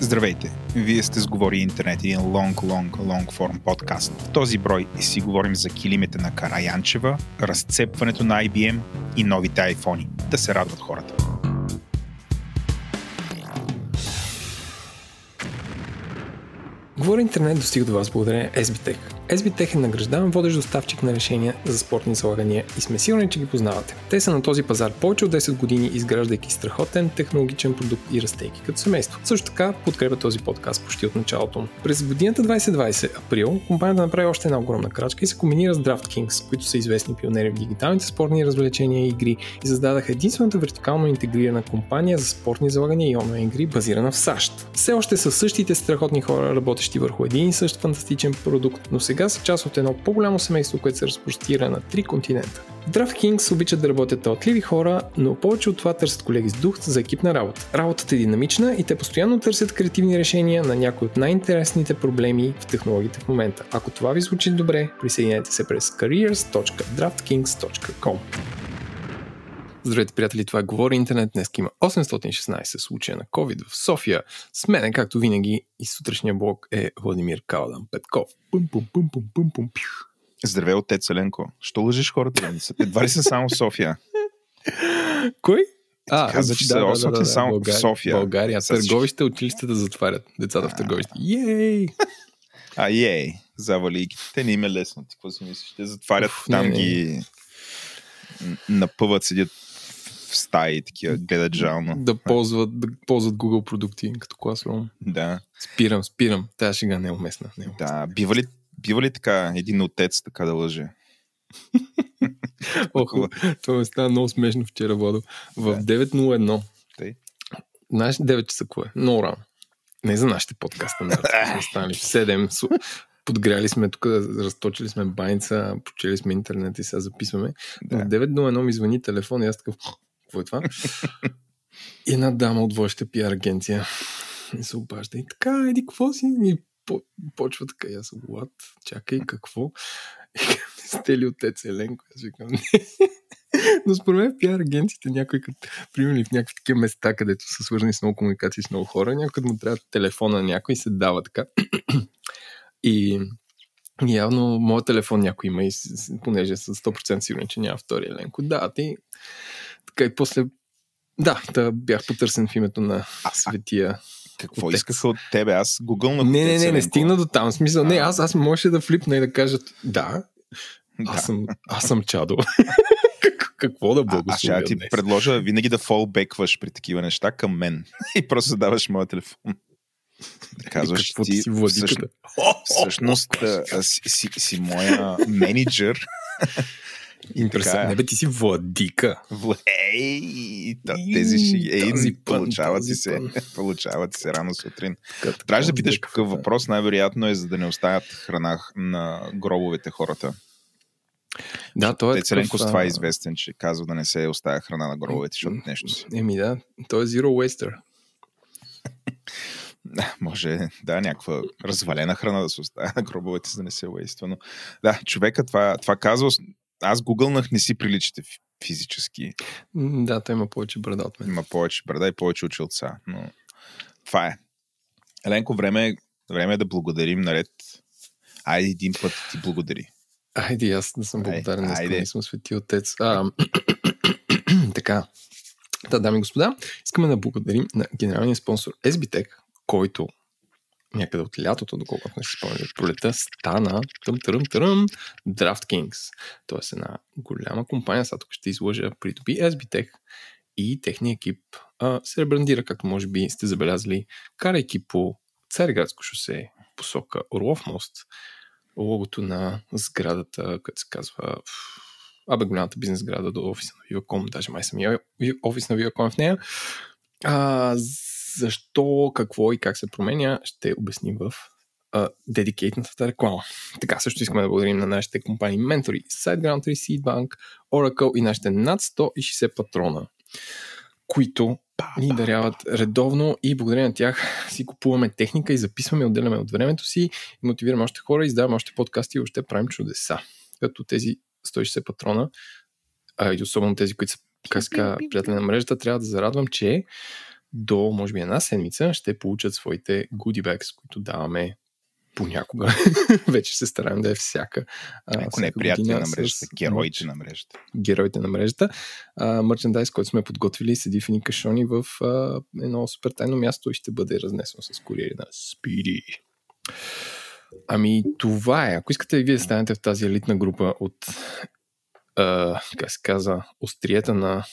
Здравейте! Вие сте с Говори Интернет, един long, long, long form подкаст. В този брой си говорим за килимите на Караянчева, разцепването на IBM и новите айфони. Да се радват хората. Говори интернет достига до вас благодарение SBTech. SBTech е награждаван водещ доставчик на решения за спортни залагания и сме сигурни, че ги познавате. Те са на този пазар повече от 10 години, изграждайки страхотен технологичен продукт и растейки като семейство. Също така подкрепя този подкаст почти от началото му. През годината 2020, април, компанията направи още една огромна крачка и се комбинира с DraftKings, които са известни пионери в дигиталните спортни развлечения и игри и създадаха единствената вертикално интегрирана компания за спортни залагания и онлайн игри, базирана в САЩ. Все още са същите страхотни хора, работещи върху един и същ фантастичен продукт, но сега са част от едно по-голямо семейство, което се разпростира на три континента. DraftKings обичат да работят талантливи хора, но повече от това търсят колеги с дух за екипна работа. Работата е динамична и те постоянно търсят креативни решения на някои от най-интересните проблеми в технологиите в момента. Ако това ви звучи добре, присъединете се през careers.draftkings.com. Здравейте, приятели, това е Говори Интернет. Днес има 816 случая на COVID в София. С мен, както винаги, и сутрешния блог е Владимир Каладан Петков. Пум, пум, пум, пум, пум, пум, пю. Здравей, отец Еленко. Що лъжиш хората? Едва ли са само в София? Кой? А, каза, че са 800 само България, в София. България. Търговище, училищата затварят. Децата в търговище. Ей! А, ей, завалийки. Те не им е лесно. Ти какво си мислиш? Те затварят Уф, там не, не. ги напъват, седят в стаи, такива, гледат жално. Да ползват, да ползват Google продукти като Classroom. Да, Спирам, спирам. Тая шега не е уместна. Не е уместна. да. Бива ли, бива ли така един отец така да лъже? Ох, това ми стана много смешно вчера, Владо. В 9.01. Тъй. Знаеш 9 часа кое? Много рано. Не за нашите подкаста, не. сме станали в 7. су- Подгряли сме тук, разточили сме баница, почели сме интернет и сега записваме. Да. В 9.01 ми звъни телефон и аз такъв, какво е това? и една дама от водеща пиар агенция и се обажда и така, еди, какво си? И по- почва така, аз what? Чакай, какво? И сте ли отец Еленко? Аз викам, не. Но според мен пиар агенциите някой, като, примерно в някакви такива места, където са свързани с много комуникации с много хора, някой му трябва телефона на някой и се дава така. и явно моят телефон някой има и понеже съм 100% сигурен, че няма втори Еленко. Да, ти така и после да, да, бях потърсен в името на светия. Какво Отец. искаха от тебе? Аз гугълнах Не, не, не, не стигна до там. Смисъл, не, А. аз, аз можеше да флипна и да кажа, да, Да. аз съм, аз съм чадо. Как- Какво да А, аз ще благословя ти днес? предложа винаги да фолбекваш при такива неща към мен. И просто даваш моя телефон. Да казваш, ти ти си владиката? всъщност, а, си, си, си моя менеджер. И Представ... така, Не бе, ти си владика. Ей, та, тези шеги, ей, Този пън, получава ти този се, пън. получава ти се рано сутрин. Така, Трябваше да питаш какъв въпрос, най-вероятно е за да не оставят храна на гробовете хората. Да, той е Тецеленко с това е известен, че казва да не се оставя храна на гробовете, защото нещо си. Еми да, той е Zero Waster. Може, да, някаква развалена храна да се оставя на гробовете, за да не се уейства. Но да, човека това, това казва. Аз гугълнах, не си приличате фи- физически. Да, той има повече брада от мен. Има повече брада и повече очилца. Но това е. Еленко, време, е- време е да благодарим наред. Айде един път ти благодари. Айде, аз да съм благодарен, днес айде. не съм свети отец. А, така. Да, дами и господа, искаме да благодарим на генералния спонсор SBTech, който някъде от лятото, доколкото не си спомням, пролета, стана тъм търъм търъм DraftKings. Тоест една голяма компания, сега тук ще излъжа, придоби SBTech и техния екип а, се ребрандира, както може би сте забелязали, карайки по Цареградско шосе посока Орлов мост, логото на сградата, като се казва Абе, голямата бизнес сграда до офиса на Viacom, даже май съм офис на Viacom в нея. А, защо, какво и как се променя, ще обясним в дедикейтната реклама. Така, също искаме да благодарим на нашите компании ментори SiteGround 3, Seedbank, Oracle и нашите над 160 патрона, които ни даряват редовно и благодарение на тях си купуваме техника и записваме, отделяме от времето си и мотивираме още хора, издаваме още подкасти и още правим чудеса. Като тези 160 патрона, а и особено тези, които са как казва, приятели на мрежата, трябва да зарадвам, че до, може би, една седмица ще получат своите goodie които даваме понякога. Вече се стараем да е всяка. Ако не е приятели на мрежата, героите на мрежата. Героите на мрежата. Мърчендайз, който сме подготвили, седи в едни кашони в а, едно супер тайно място и ще бъде разнесено с куриери на Speedy. Ами, това е. Ако искате и вие да станете в тази елитна група от, а, как се казва, острията на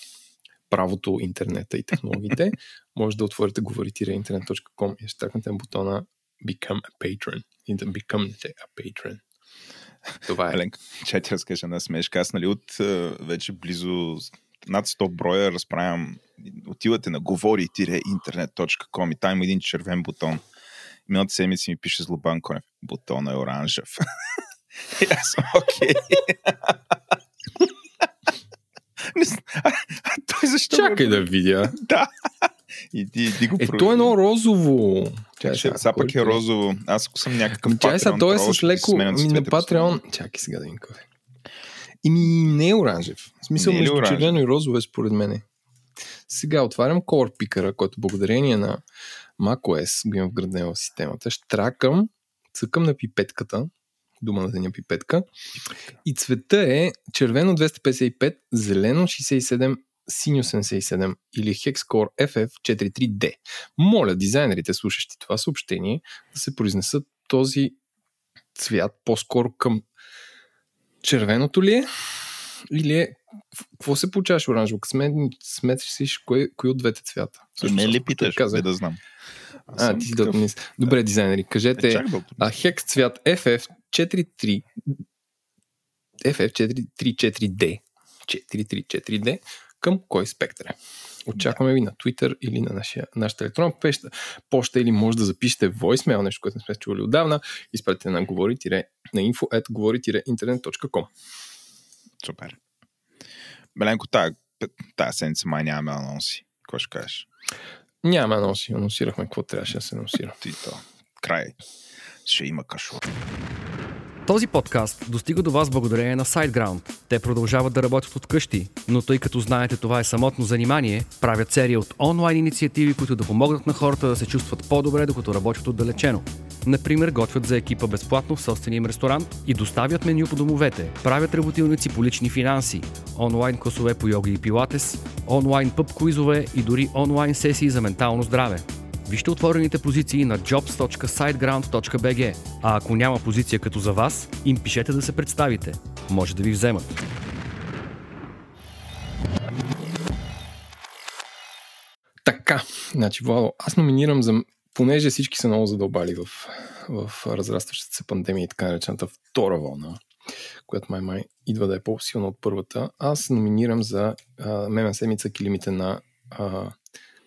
правото, интернета и технологиите, може да отворите говоритирeinternet.com и ще на бутона Become a Patron и да become a Patron. Това е. Еленко, че ти разкажа смешка. Аз, нали, от вече близо над 100 броя разправям, отивате на говори-интернет.com и там има един червен бутон. Миналата седмица ми пише Злобан Конев. Бутон е оранжев. и аз окей. а, а той защо? Чакай да видя. да. Иди, иди го е, то е едно розово. Чакай, сега, сега пък е розово. Аз ако съм някакъв ами, Чакай сега, той е с леко... Ми на Patreon... Чакай сега да им кажа. Ими не е оранжев. В смисъл, е между червено и розово е според мене. Сега отварям Core Picker, който благодарение на macOS го имам вграден в системата. Штракам, цъкам на пипетката, дума на деня пипетка. И цвета е червено 255, зелено 67, синьо 77 или Hexcore FF43D. Моля дизайнерите, слушащи това съобщение, да се произнесат този цвят по-скоро към червеното ли е или е какво се получаваш оранжево? Сметиш си кой, кой от двете цвята? Също, не ли питаш, каза. да знам. а, ти си такъв... Добре, дизайнери, кажете е, а, хекс цвят FF43 FF434D 434D към кой спектър е. Очакваме ви на Twitter или на нашия, нашата електронна пеща, поща или може да запишете voicemail, нещо, което не сме чували отдавна, изпратите на говори на info at говори-интернет.com. Супер. Беленко, тая седмица май нямаме анонси. Какво ще кажеш? Нямаме анонси. Анонсирахме какво трябваше да се анонсира. Ти то. Край. Ще има кашур. Този подкаст достига до вас благодарение на SiteGround. Те продължават да работят от къщи, но тъй като знаете това е самотно занимание, правят серия от онлайн инициативи, които да помогнат на хората да се чувстват по-добре, докато работят отдалечено. Например, готвят за екипа безплатно в собствения им ресторант и доставят меню по домовете, правят работилници по лични финанси, онлайн класове по йога и пилатес, онлайн пъб куизове и дори онлайн сесии за ментално здраве. Вижте отворените позиции на jobs.siteground.bg, а ако няма позиция като за вас, им пишете да се представите. Може да ви вземат. Така, значи, Владо, аз номинирам за понеже всички са много задълбали в, в разрастващата се пандемия и така наречената втора вълна, която май-май идва да е по-силна от първата, аз номинирам за а, мемен седмица килимите на а,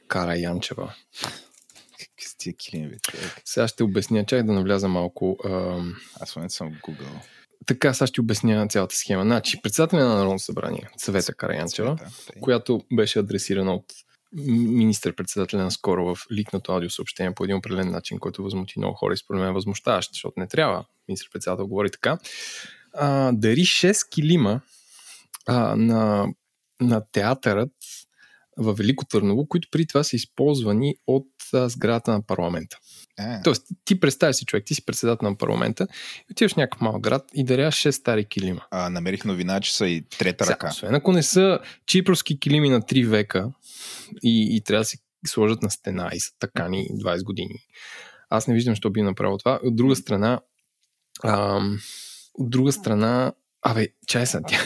Кара Янчева. Тия килими, човек? Сега ще обясня, чай да навляза малко. А... Аз в момента съм в Google. Така, сега ще обясня цялата схема. Значи, председателя на Народното събрание, Съвета Караянчева, която беше адресирана от министър-председателя на скоро в ликнато аудиосъобщение по един определен начин, който възмути много хора и според мен е възмущаващ, защото не трябва министър-председател говори така, а, дари 6 килима а, на, на театърът в Велико Търново, които при това са използвани от а, сградата на парламента. А. Тоест, ти представяш си човек, ти си председател на парламента и отиваш в някакъв малък град и даряш 6 стари килима. А, намерих новина, че са и трета ръка. Освен ако не са чипровски килими на 3 века и, и трябва да се сложат на стена и са такани 20 години. Аз не виждам, що би направил това. От друга страна, ам, от друга страна, Абе, чай са, тя,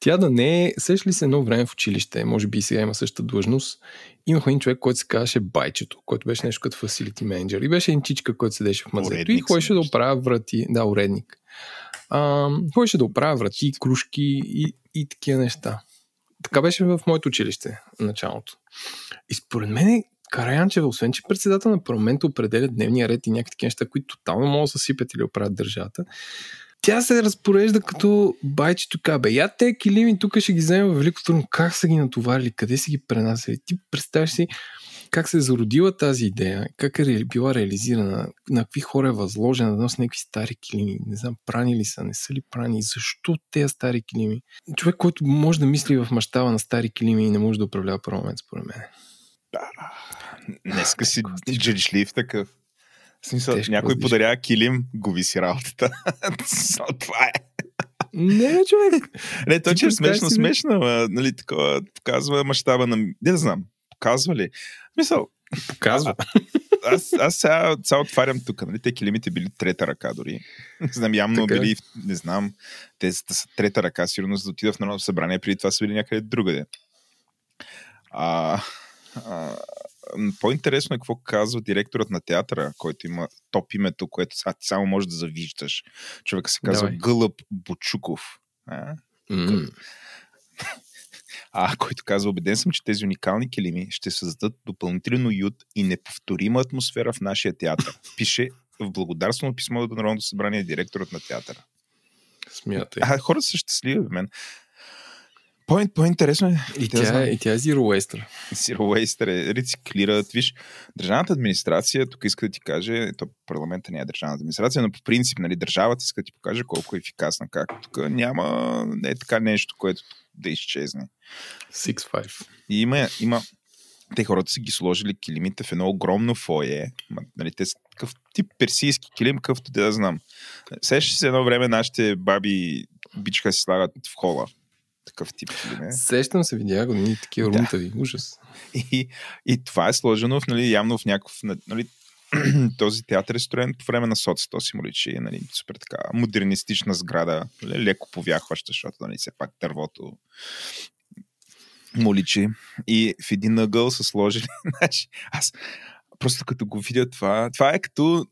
тя да не е... Сеш ли се едно време в училище, може би и сега има същата длъжност, имахме един човек, който се казваше Байчето, който беше нещо като facility manager и беше един чичка, който седеше в мазето и ходеше да оправя врати, да, уредник. А, ходеше да оправя врати, кружки и, и такива неща. Така беше в моето училище, началото. И според мен Караянчева, освен че председател на парламента определя дневния ред и някакви неща, които тотално могат да съсипят или оправят държавата, тя се разпорежда като байчето бе, Я те килими тук ще ги вземем в Велико Турно. Как са ги натоварили? Къде са ги пренасили? Ти представяш си как се е зародила тази идея, как е била реализирана, на какви хора е възложена да някакви стари килими. Не знам, прани ли са, не са ли прани, защо тези стари килими? Човек, който може да мисли в мащаба на стари килими и не може да управлява парламент, според мен. Днеска си джеджлив такъв. В смисъл, Тежко някой въздишка. подарява килим, губи си работата. Това е. Не, човек. Не, то че е смешно, смешно, ама, нали, такова, показва мащаба на... Не да знам, показва ли? Мисъл, Показва. аз, аз сега, сега отварям тук, нали, те килимите били трета ръка дори. Не знам, явно Така е. били, не знам, те са са трета ръка, сигурно за да отида в Народно събрание, преди това са били някъде другаде. А, а, по-интересно е какво казва директорът на театъра, който има топ името, което ти само можеш да завиждаш. Човека се казва Давай. Гълъб Бучуков. А? М. а, който казва, убеден съм, че тези уникални килими ще създадат допълнителен уют и неповторима атмосфера в нашия театър. Пише в благодарствено писмо до Народното събрание директорът на театъра. Смятай. А, хората са щастливи, мен. По- По-интересно е. И тя, е, и тя е Zero Waster. Zero Waste ре- рециклират. Виж, държавната администрация, тук иска да ти каже, то парламента не е държавната администрация, но по принцип, нали, държавата иска да ти покаже колко е ефикасна. Как тук няма не е така нещо, което да изчезне. 6-5. И има, има те хората са ги сложили килимите в едно огромно фое. Нали, те са такъв тип персийски килим, какъвто да знам. Сещаш се едно време нашите баби бичка си слагат в хола. Такъв тип килим е. Сещам се, видях го, ни такива Да. румтави. Ужас. И, и това е сложено в, нали, явно в някакъв... Нали, този театър е строен по време на соц, то си му личи, нали, супер така модернистична сграда, нали, леко повяхваща, защото нали, все пак дървото му личи. И в един ъгъл са сложили, значи, аз просто като го видя това, това е като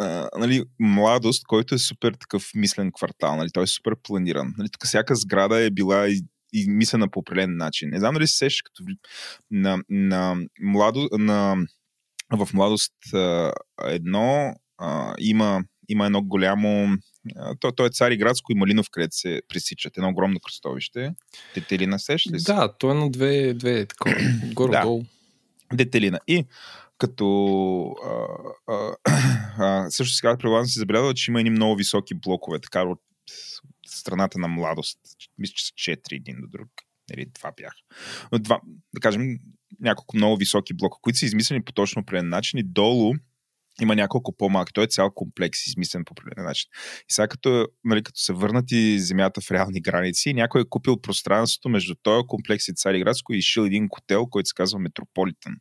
а, нали, младост, който е супер такъв мислен квартал, нали, той е супер планиран. Нали, тук всяка сграда е била и, и мислена по определен начин. Не знам дали се сещаш като на, на младо, на, в младост а, едно а, има, има едно голямо то, то е Цари Градско и Малинов, където се пресичат. Едно огромно кръстовище. Детелина, сещаш ли се? Да, то е на две, две такова. Горе-долу. Детелина. И като а, а, също сега предполагам си забелязва, че има едни много високи блокове, така от страната на младост. Мисля, че са четири един до друг. Или два бяха. Но два, да кажем, няколко много високи блока, които са измислени по точно определен начин и долу има няколко по-малки. Той е цял комплекс, измислен по определен начин. И сега като, нали, като се върнати земята в реални граници, някой е купил пространството между този комплекс и Цариградско и изшил един хотел, който се казва Метрополитън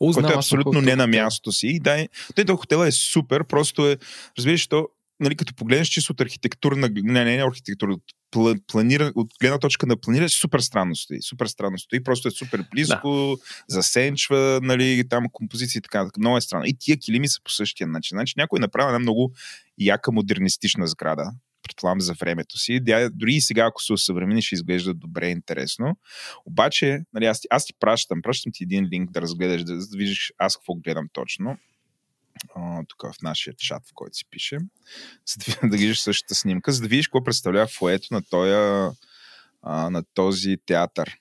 О, който е абсолютно не на мястото си. И да, той този хотел е супер, просто е, разбираш, то, нали, като погледнеш чисто от архитектурна, не, не, не архитектура, от, пла, планира, от гледна точка на планиране, супер странно стои. Супер странно стои, просто е супер близко, да. засенчва, нали, там композиции и така, така. Много е странно. И тия килими са по същия начин. Значи някой е направил една много яка модернистична сграда, предполагам за времето си. Дори и сега, ако се осъвремени, ще изглежда добре интересно. Обаче, нали, аз, ти, аз ти пращам, пращам ти един линк да разгледаш, да, видиш аз какво гледам точно. А, тук в нашия чат, в който си пишем, за да, да видиш същата снимка, за да видиш какво представлява фоето на, тоя, на този театър.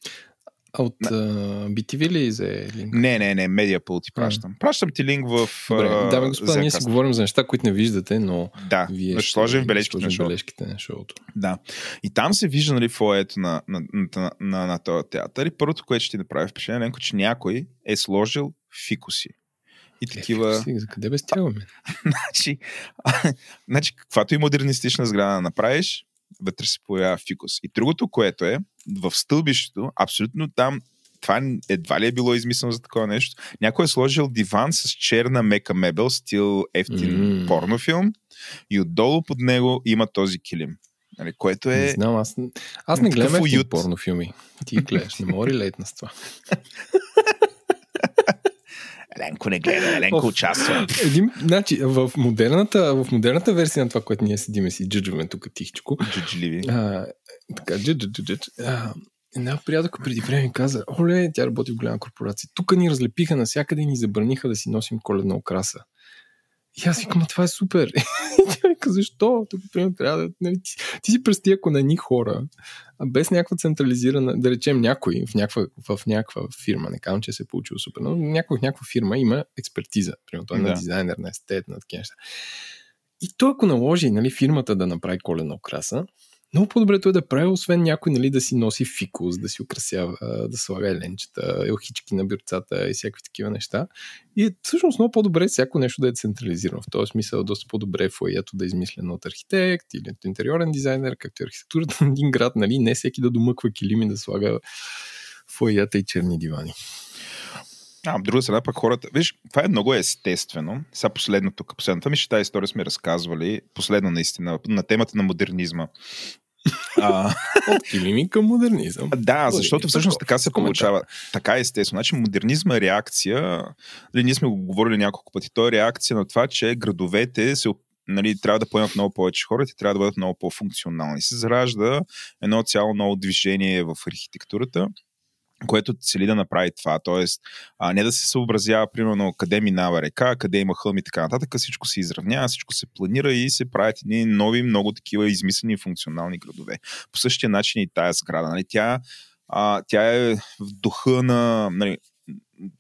А от uh, BTV ли взе линк? Не, не, не, Медиапул ти пращам. Пращам ти линк в Добре, а, дами и господа, ние си говорим за неща, които не виждате, но Да, вие ще сложим в бележките на сложим шоуто. бележките на шоуто. Да. И там се вижда нали, фоето на, на, на, на, на, на този театър. И първото, което ще ти направи впечатление, Ленко, че някой е сложил фикуси. И такива... Е, за къде бе стягаме? Значи, значи, каквато и модернистична сграда да направиш, вътре се появява фикус. И другото, което е, в стълбището, абсолютно там, това едва ли е било измислено за такова нещо. Някой е сложил диван с черна мека мебел, стил ефтин mm. порнофилм и отдолу под него има този килим. Нали, което Не е... знам, аз, аз не гледам ефтин порнофилми. Ти гледаш, не мога релейтна с това. Ленко не гледа, Ленко Оф. участва. Един, значи, в модерната, в модерната версия на това, което ние седиме си джиджваме тук тихчко, Джуджливи. а, така, а, една приятелка преди време ми каза, оле, тя работи в голяма корпорация. Тук ни разлепиха навсякъде и ни забраниха да си носим коледна окраса. И аз викам, това е супер. И тя вика, защо? Тук, примерно, трябва да... Нали, ти, ти си представи, ако на ни хора, а без някаква централизирана, да речем някой в някаква, в някаква фирма, не казвам, че се е получило супер, но някой в някаква фирма има експертиза. Примерно, той е Да. на дизайнер, на естет, на такива неща. И той, ако наложи нали, фирмата да направи коледна окраса, много по-добре той да прави, освен някой нали, да си носи фикус, да си украсява, да слага еленчета, елхички на бюрцата и всякакви такива неща. И е всъщност много по-добре всяко нещо да е централизирано. В този смисъл доста по-добре фойето да е измислено от архитект или от интериорен дизайнер, както е архитектурата на един град, нали, не всеки да домъква килими да слага фойята и черни дивани. А, от друга страна пък хората... Виж, това е много естествено. Сега последно тук, последната ми ще тази история сме разказвали, последно наистина, на темата на модернизма. А... От килими към модернизъм. Да, защото всъщност така се получава. Така е естествено. Значи модернизма е реакция, нали, ние сме го говорили няколко пъти, то е реакция на това, че градовете се нали, трябва да поемат много повече хора, те трябва да бъдат много по-функционални. Се заражда едно цяло ново движение в архитектурата, което цели да направи това. Тоест, не да се съобразява, примерно, къде минава река, къде има хълми и така нататък. Всичко се изравнява, всичко се планира и се правят едни нови, много такива измислени функционални градове. По същия начин и тая сграда. Нали? Тя, а, тя е в духа на. Нали,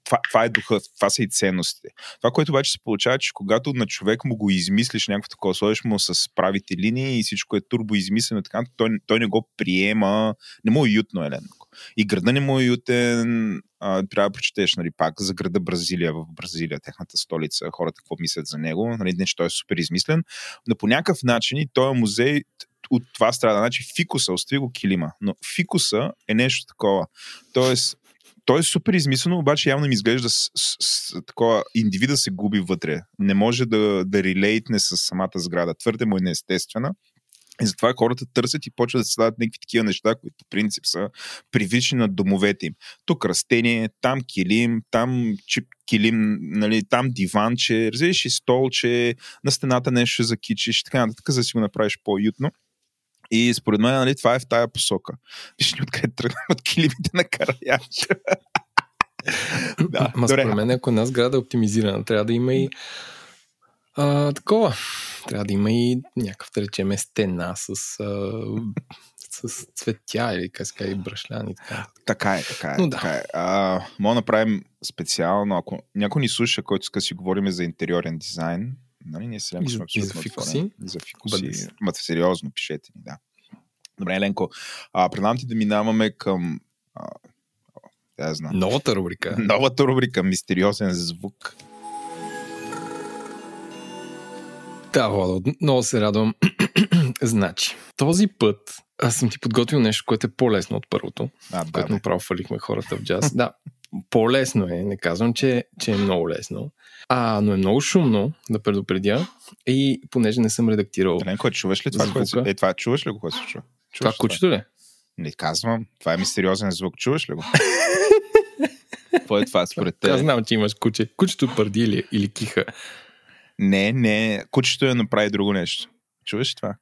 това, това е духа, това са и ценностите. Това, което обаче се получава, че когато на човек му го измислиш някакво такова, сложиш му с правите линии и всичко е турбо измислено, така, той, той не го приема, не му е уютно, Еленко. И града не му е уютен, а, трябва да прочетеш нали, пак за града Бразилия в Бразилия, техната столица, хората какво мислят за него, нали, не че той е супер измислен, но по някакъв начин и този музей от това страда. Значи фикуса, остави го килима, но фикуса е нещо такова. Тоест, той е супер измислено, обаче явно ми изглежда с, с, с такова индивида се губи вътре. Не може да, да релейтне с самата сграда. Твърде му е неестествена. И затова хората търсят и почват да се създават някакви такива неща, които по принцип са привични на домовете им. Тук растение, там килим, там чип, килим, нали, там диванче, разлиш и столче, на стената нещо ще закичиш, така нататък, за да си го направиш по-уютно. И според мен, нали, това е в тая посока. Виж ни откъде тръгваме от килимите на Караянча. да, Ма според мен, ако една сграда е оптимизирана, трябва да има и а, такова. Трябва да има и някакъв, да речем, стена с, а, с цветя или как ска и брашляни. Така. така е, така е. Но, да. така е. А, мога да направим специално, ако някой ни слуша, който иска си говорим за интериорен дизайн, Нали, ние сега сме абсолютно за фикуси. И за фикуси. Ма сериозно, пишете ни, да. Добре, Еленко, а, предлагам ти да минаваме към а, да, знам. Новата рубрика. Новата рубрика Мистериозен звук. Да, Владо, много се радвам. значи, този път аз съм ти подготвил нещо, което е по-лесно от първото, а, да, което направо фалихме хората в джаз. да, по-лесно е, не казвам, че, че е много лесно. А, но е много шумно, да предупредя. И понеже не съм редактирал. Еленко, чуваш ли това? Което, е, това чуваш ли го, което се чува? това кучето ли? Не казвам. Това е мистериозен звук. Чуваш ли го? Какво е това според теб? Аз знам, че имаш куче. Кучето пърди или, или киха. Не, не. Кучето е направи друго нещо. Чуваш ли това?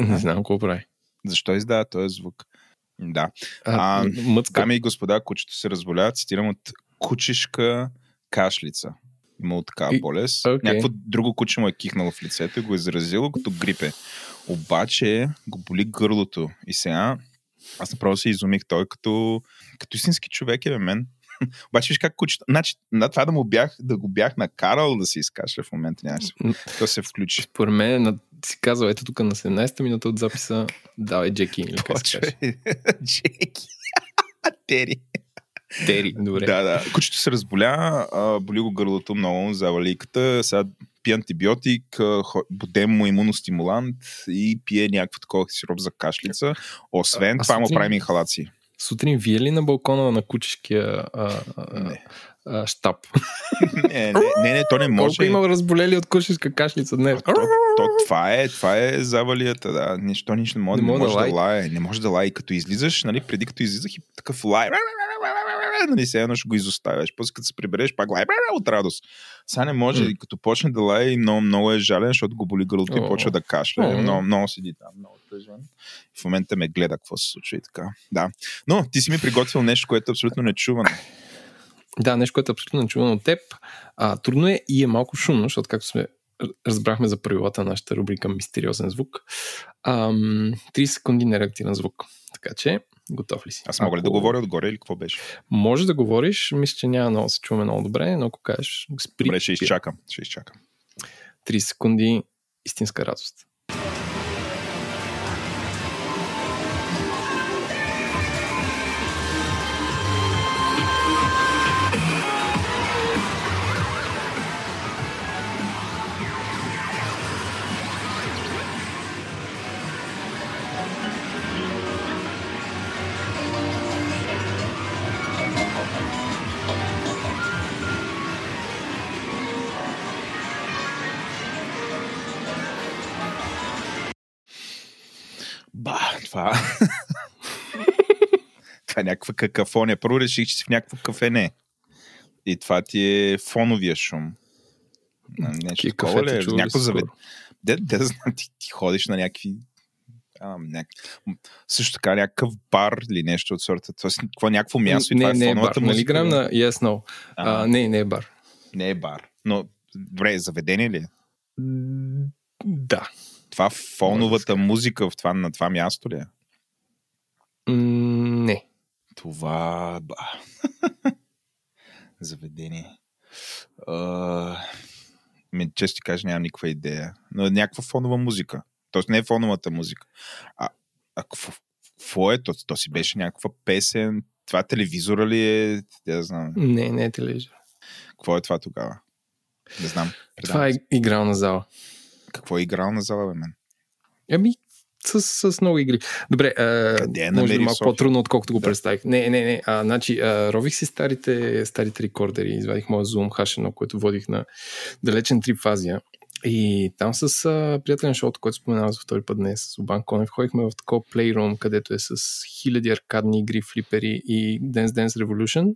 Не знам какво прави. Защо издава този звук? Да. А, а, мъцка. Дами и господа, кучето се разболя. Цитирам от кучешка кашлица. Имало такава болест. Okay. Някакво друго куче му е кихнало в лицето и го е изразило като грипе. Обаче го боли гърлото. И сега аз направо се изумих. Той като, като истински човек е бе мен. Обаче виж как кучето... Значи, на това да му бях, да го бях накарал да се изкашля в момента нямаше. То се включи. Според мен на, си казал, ето тук на 17-та минута от записа, давай Джеки. Или Джеки. Тери. Тери, добре. Да, да. Кучето се разболя, а, боли го гърлото много, заваликата. Сега пие антибиотик, будем му имуностимулант и пие някакво такова сироп за кашлица. Освен а, това му правим инхалации. Сутрин вие ли на балкона на кучешкия а, а, а, штаб? не, не, не, не, то не може. Колко има разболели от кучешка кашлица днес? То, то, това, е, това е завалията, да. Нищо, нищо не може, не, не може да, да лае. Не може да лае. Като излизаш, нали, преди като излизах и такъв лай нали, се едно ще го изоставяш. После като се прибереш, пак лай от радост. Сега не може, mm. като почне да лай, много, много е жален, защото го боли гърлото oh. и почва да кашля. Oh. Много, много седи там, много тъжен. В момента ме гледа какво се случва и така. Да. Но ти си ми приготвил нещо, което е абсолютно нечувано. Да, нещо, което е абсолютно нечувано от теб. А, трудно е и е малко шумно, защото както сме разбрахме за правилата на нашата рубрика Мистериозен звук. Ам, 30 секунди нереактивен звук. Така че Готов ли си? Аз мога ли да говоря отгоре или какво беше? Може да говориш, мисля, че няма много се чуваме много добре, но ако кажеш, спри. Добре, ще изчакам. Ще изчакам. 30 секунди истинска радост. Това... това е някаква какафония. Първо реших, че си в някакво кафене. И това ти е фоновия шум. На Нещо такова ли? е? Някакво си завед... Де, де знам, ти, ти ходиш на някакви а, няк... Също така някакъв бар или нещо от сорта. Тоест, какво някакво място и не, това е не е бар. фоновата Нали музика. на Yes No. А, А, не, не е бар. Не е бар. Но, добре, заведение ли е? Да. Това фоновата музика в това, на това място ли е? Не. Това... Ба. Заведение. А, ми, често ти кажа, нямам никаква идея. Но е някаква фонова музика. Тоест не е фоновата музика. А, а какво, е? То, то си беше някаква песен. Това телевизора ли е? Да знам. Не, не е телевизор. Какво е това тогава? Не знам. Това е игрална зала. Какво е играл на зала, бе, мен? Ами, с, с много игри. Добре, а, Къде може би в малко по-трудно, отколкото го Да. представих. Не, не, не. А, значи, а, рових си старите, старите рекордери, извадих моя Zoom H1, което водих на далечен трип в Азия. И там с а, приятелен шоуто, който споменавах за втори път днес, с Обан Конев, ходихме в такова плейрум, където е с хиляди аркадни игри, флипери и Dance Dance Revolution,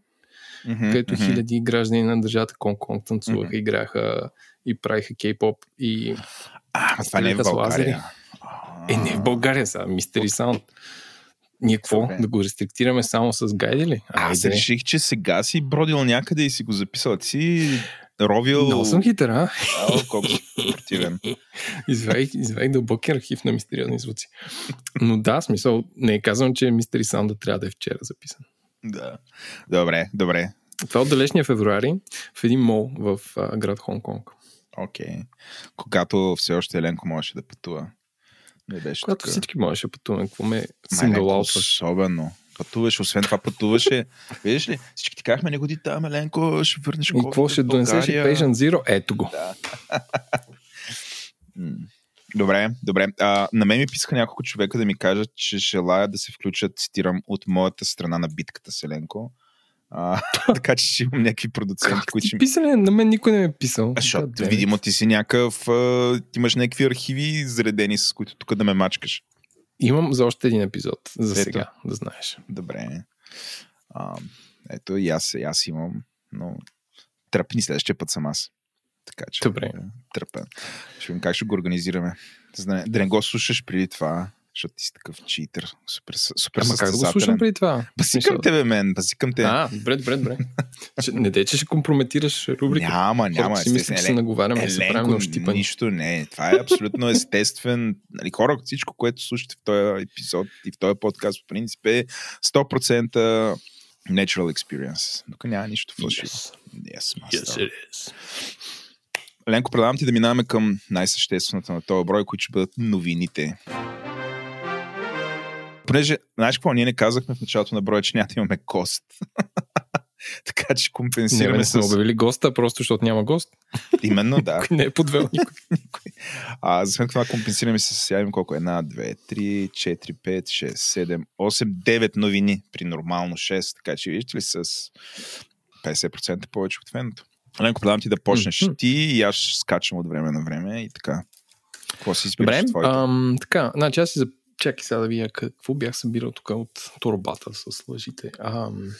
Мгм, където мгм. хиляди граждани на държавата Конг-Конг танцуваха, играха и правиха кей-поп и А, ама това не е в. България. Е, не в България са, Мистери Саунд. Ние какво? Да го рестриктираме само с гайди ли? Аз реших, че сега си бродил някъде и си го записал. Си ровил... Много съм хитър, а? Ало, колко противен. Извадих, извадих дълбоки архив на мистериозни звуци. Но да, смисъл, не е казвам, че Мистери Саунда трябва да е вчера записан. Да. Добре, добре. Това е от далечния февруари в един мол в а, град Хонг-Конг. Окей. Когато все още Еленко можеше да пътува. Не беше Когато така. всички можеше пътуваме, какво ме Май, сингъл Еленко аутваш. Особено. Пътуваше, освен това пътуваше. Видиш ли, всички ти казахме, не годи там, Еленко, ще върнеш И какво ще донесеш Patient Zero? Ето го. М. Добре, добре. А, на мен ми писаха няколко човека да ми кажат, че желаят да се включат, цитирам, от моята страна на битката с Еленко. А, така че ще имам някакви продуценти, Как които ще ми писали? На мен никой не ме е писал. Защото, Да, да. видимо, ти си някакъв... А, ти имаш някакви архиви заредени, с които тук да ме мачкаш. Имам за още един епизод. За Ето. сега, да знаеш. Добре. А, ето и аз, и аз имам, но тръпни следващия път съм аз. Така че Добре. тръпен. Ще видим как ще го организираме. Да не, да не го слушаш преди това, защото ти си такъв читър. Супер, супер Ама как да го слушам преди това? Басикам Смисъл- тебе, мен, басикам те. А, добре, добре, добре. Не дей, че ще компрометираш рубрика. Няма, няма. Хората си мислят, че се наговаряме и се правим на ощипани. нищо не. Това е абсолютно естествен. Нали, хора, всичко, което слушате в този епизод и в този подкаст, по принцип е 100% natural experience. Тук няма нищо фалшиво. Yes. Yes, Yes, it is. Ленко, предлагам ти да минаваме към най-същественото на този брой, които ще бъдат новините. Понеже, знаеш какво, ние не казахме в началото на броя, че няма да имаме гост. така че Не, компенсираме не с... сме обявили госта, просто защото няма гост. Именно, да. Не е подвел никой. А за сметка това компенсираме се с имам колко? Една, две, три, четири, пет, шест, седем, осем, девет новини при нормално 6. Така че виждате ли с 50% повече от феното. Ленко, предавам ти да почнеш Мгм. ти и аз скачам от време на време и така. Какво си избираш Добре, ам, така, значи аз си за... Чакай сега да видя какво бях събирал тук от турбата с лъжите. Ам...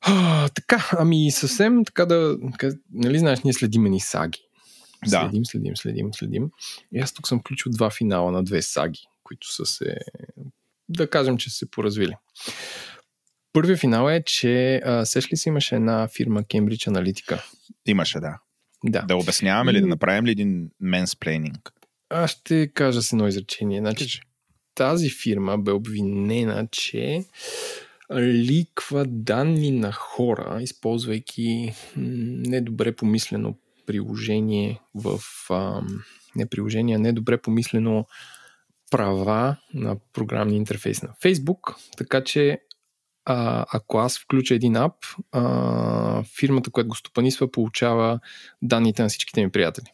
А, така, ами съвсем така да... Нали знаеш, ние следиме ни саги. Да. Следим, следим, следим, следим. И аз тук съм включил два финала на две саги, които са се... Да кажем, че са се поразвили. Първият финал е, че а, сеш ли си имаше една фирма Cambridge Analytica? Имаше, да. Да. Да обясняваме ли, да направим ли един менсплейнинг? Аз ще кажа с едно изречение. Значи, тази фирма бе обвинена, че ликва данни на хора, използвайки недобре помислено приложение в... Не приложение, недобре помислено права на програмния интерфейс на Facebook, така че а, ако аз включа един ап, а, фирмата, която го стопанисва, получава данните на всичките ми приятели.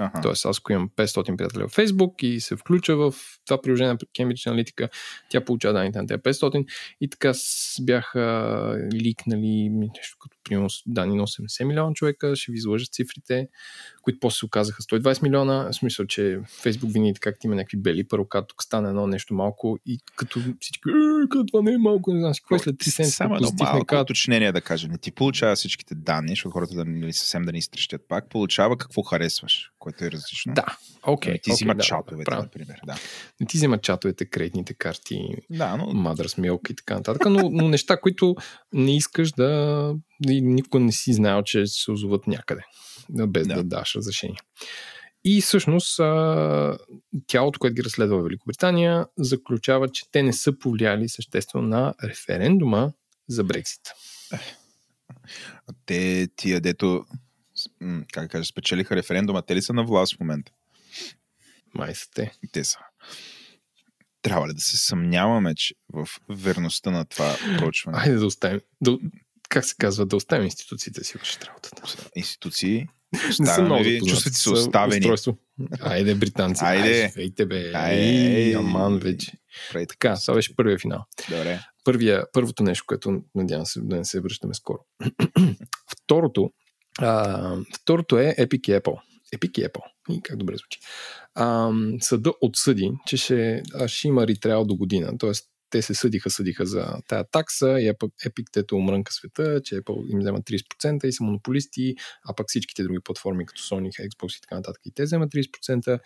Ага. Тоест, аз ако имам 500 приятеля в Facebook и се включа в това приложение на Cambridge Analytica, тя получава данните на тези 500 и така бяха ликнали нещо като примерно данни на 80 милиона човека, ще ви излъжат цифрите, които после се оказаха 120 милиона. В смисъл, че Фейсбук винаги така има някакви бели първока, тук стане едно нещо малко и като всички, е, като това не е малко, не знам си, кое след 3 седмици Само едно малко уточнение да кажа. Не ти получава всичките данни, защото хората да нали, съвсем да ни изтрещят пак. Получава какво харесваш, което е различно. Да, окей. Не ти окей, взимат да, чатовете, правилно. например. Да, Не ти вземат чатовете, кредитните карти, да но Mother's Milk и така нататък, но, но неща, които не искаш да... никога не си знаел, че се озоват някъде, без да, Да. да даш разрешение. И всъщност тялото, което ги разследва в Великобритания, заключава, че те не са повлияли съществено на референдума за Брексит. те тия, дето как кажа, спечелиха референдума, те ли са на власт в момента? Май са те. Те са. Трябва ли да се съмняваме че в верността на това проучване? Айде да оставим. Да, как се казва? Да оставим институциите си вършат работата. Институции, Не са много ви, чувствате се оставени. устройство. Айде, британци. Айде. Живейте, бе. Айде. Аман вече. Прави Така, това беше първия финал. Добре. Първия, първото нещо, което надявам се да не се връщаме скоро. второто, а, второто е Epic и Apple. Epic и Apple. И как добре звучи. А, съда отсъди, че ще, ще има ритрял до година. Тоест, те се съдиха, съдиха за тая такса и Epic, тето умрънка света, че Apple им взема 30% и са монополисти, а пък всичките други платформи, като Sony, Xbox и така нататък, и те вземат 30%.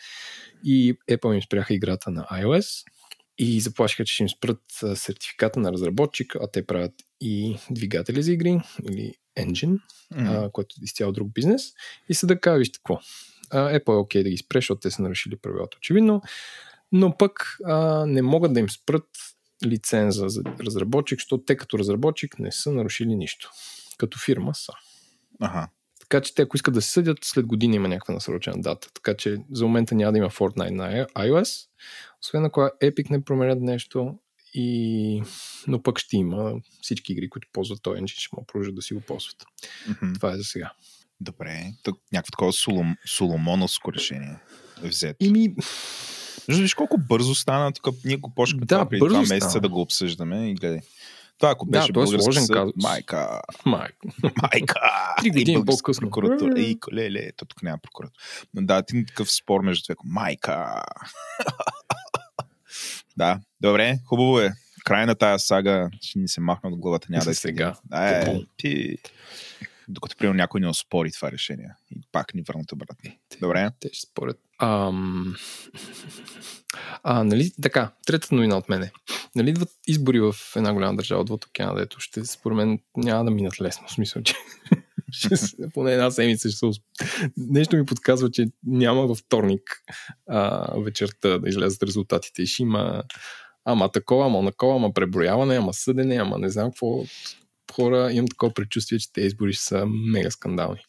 И Apple им спряха играта на iOS и заплашиха, че ще им спрат сертификата на разработчик, а те правят и двигатели за игри или engine, М, а, което е изцяло друг бизнес. И съда казва, вижте какво. А, Apple е окей да ги спре, защото те са нарушили правилата, очевидно, но пък а, не могат да им спрат лиценза за разработчик, защото те като разработчик не са нарушили нищо. Като фирма са. Аха. Така че те, ако искат да се съдят, след година има някаква насрочена дата. Така че за момента няма да има Fortnite на iOS, освен ако Epic не променят нещо, и... но пък ще има всички игри, които ползват този engine, ще могат продължат да си го ползват. Мгм. Това е за сега. Добре. Тук някакво такова солом, соломоновско решение е взето. Ими, виж колко бързо стана, тук ние го почнахме Да, преди два месеца стана. да го обсъждаме и гледай. Това ако Да, беше е българска сложен съд, казус. майка, майко. майка. Три години по-късно. Прокуратура. И, леле, то тук няма прокуратура. Но да, ти такъв спор между две. Майка. да, добре, хубаво е. Край на тая сага ще ни се махна от главата. Няма да е сега. Е, Капун. Докато примерно някой не оспори това решение. И пак ни върнат обратно. Добре. Те ще спорят. Ам... А, нали, така, третата новина от мене. Нали идват избори в една голяма държава от океана, дето ще, според мен, няма да минат лесно. В смисъл, че ще, поне една седмица ще се... усп- Нещо ми подсказва, че няма във вторник а, вечерта да излязат резултатите. И ще има ама такова, ама такова, ама преброяване, ама съдене, ама не знам какво. Хора, имам такова предчувствие, че тези избори ще са мега скандални.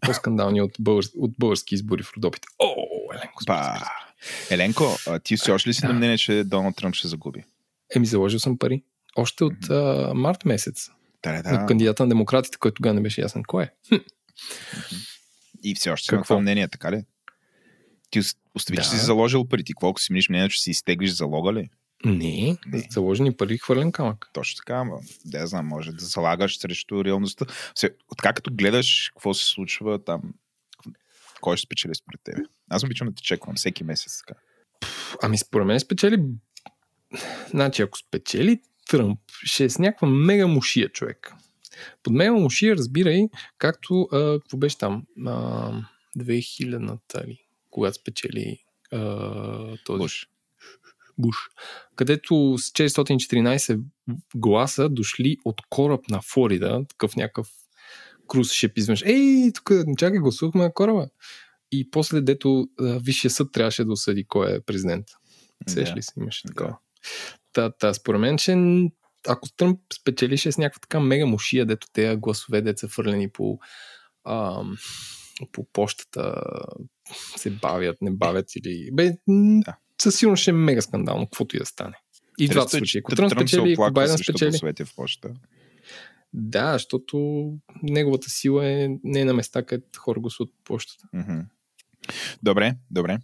По-скандални от, българ... от български избори в Родопите. О, Еленко, Па. Еленко, ти все още ли си на мнение, че Доналд Тръмп ще загуби? Еми, заложил съм пари. Още от а, март месец. Да, Да. Да. кандидата на демократите, който тогава не беше ясен кой е. И все още на Какво? това мнение, така ли? Ти ос- остави, че Да. си заложил пари. Ти колко си мниш мнение, че си изтеглиш залога ли? Не, Не. заложени пари, хвърлен камък. Точно така, ама да знам, може да залагаш срещу реалността. Като гледаш какво се случва там, кой ще спечели според тебе? Аз обичам да те чеквам всеки месец така. Ами, според мен спечели... Значи, ако спечели Тръмп, ще е с някаква мега мушия човек. Под мега мушия разбирай, както, а, какво беше там, а, 2000-та ли, когато спечели а, този Буш. Буш, където с 414 гласа дошли от кораб на Флорида, такъв някакъв круз шип изведнъж. Ей, тук, чакай, гласувахме на кораба. И после, дето Висшия съд трябваше да осъди кой е президент. Сеш Да. ли се? Имаше такова. Та, та, според мен, че ако Тръмп спечелише с някаква така мега мушия, дето те гласове, деца фърлени по, ам, по почтата, се бавят, не бавят или... Бе, Да. Със сигурност ще е мега скандално, каквото и да стане. И двата е, случаи. че Ако Тръмп спечели, ако Байден спечели, в почта. да, защото неговата сила е не е на места, където хора гласуват по почтата. Добре, добре.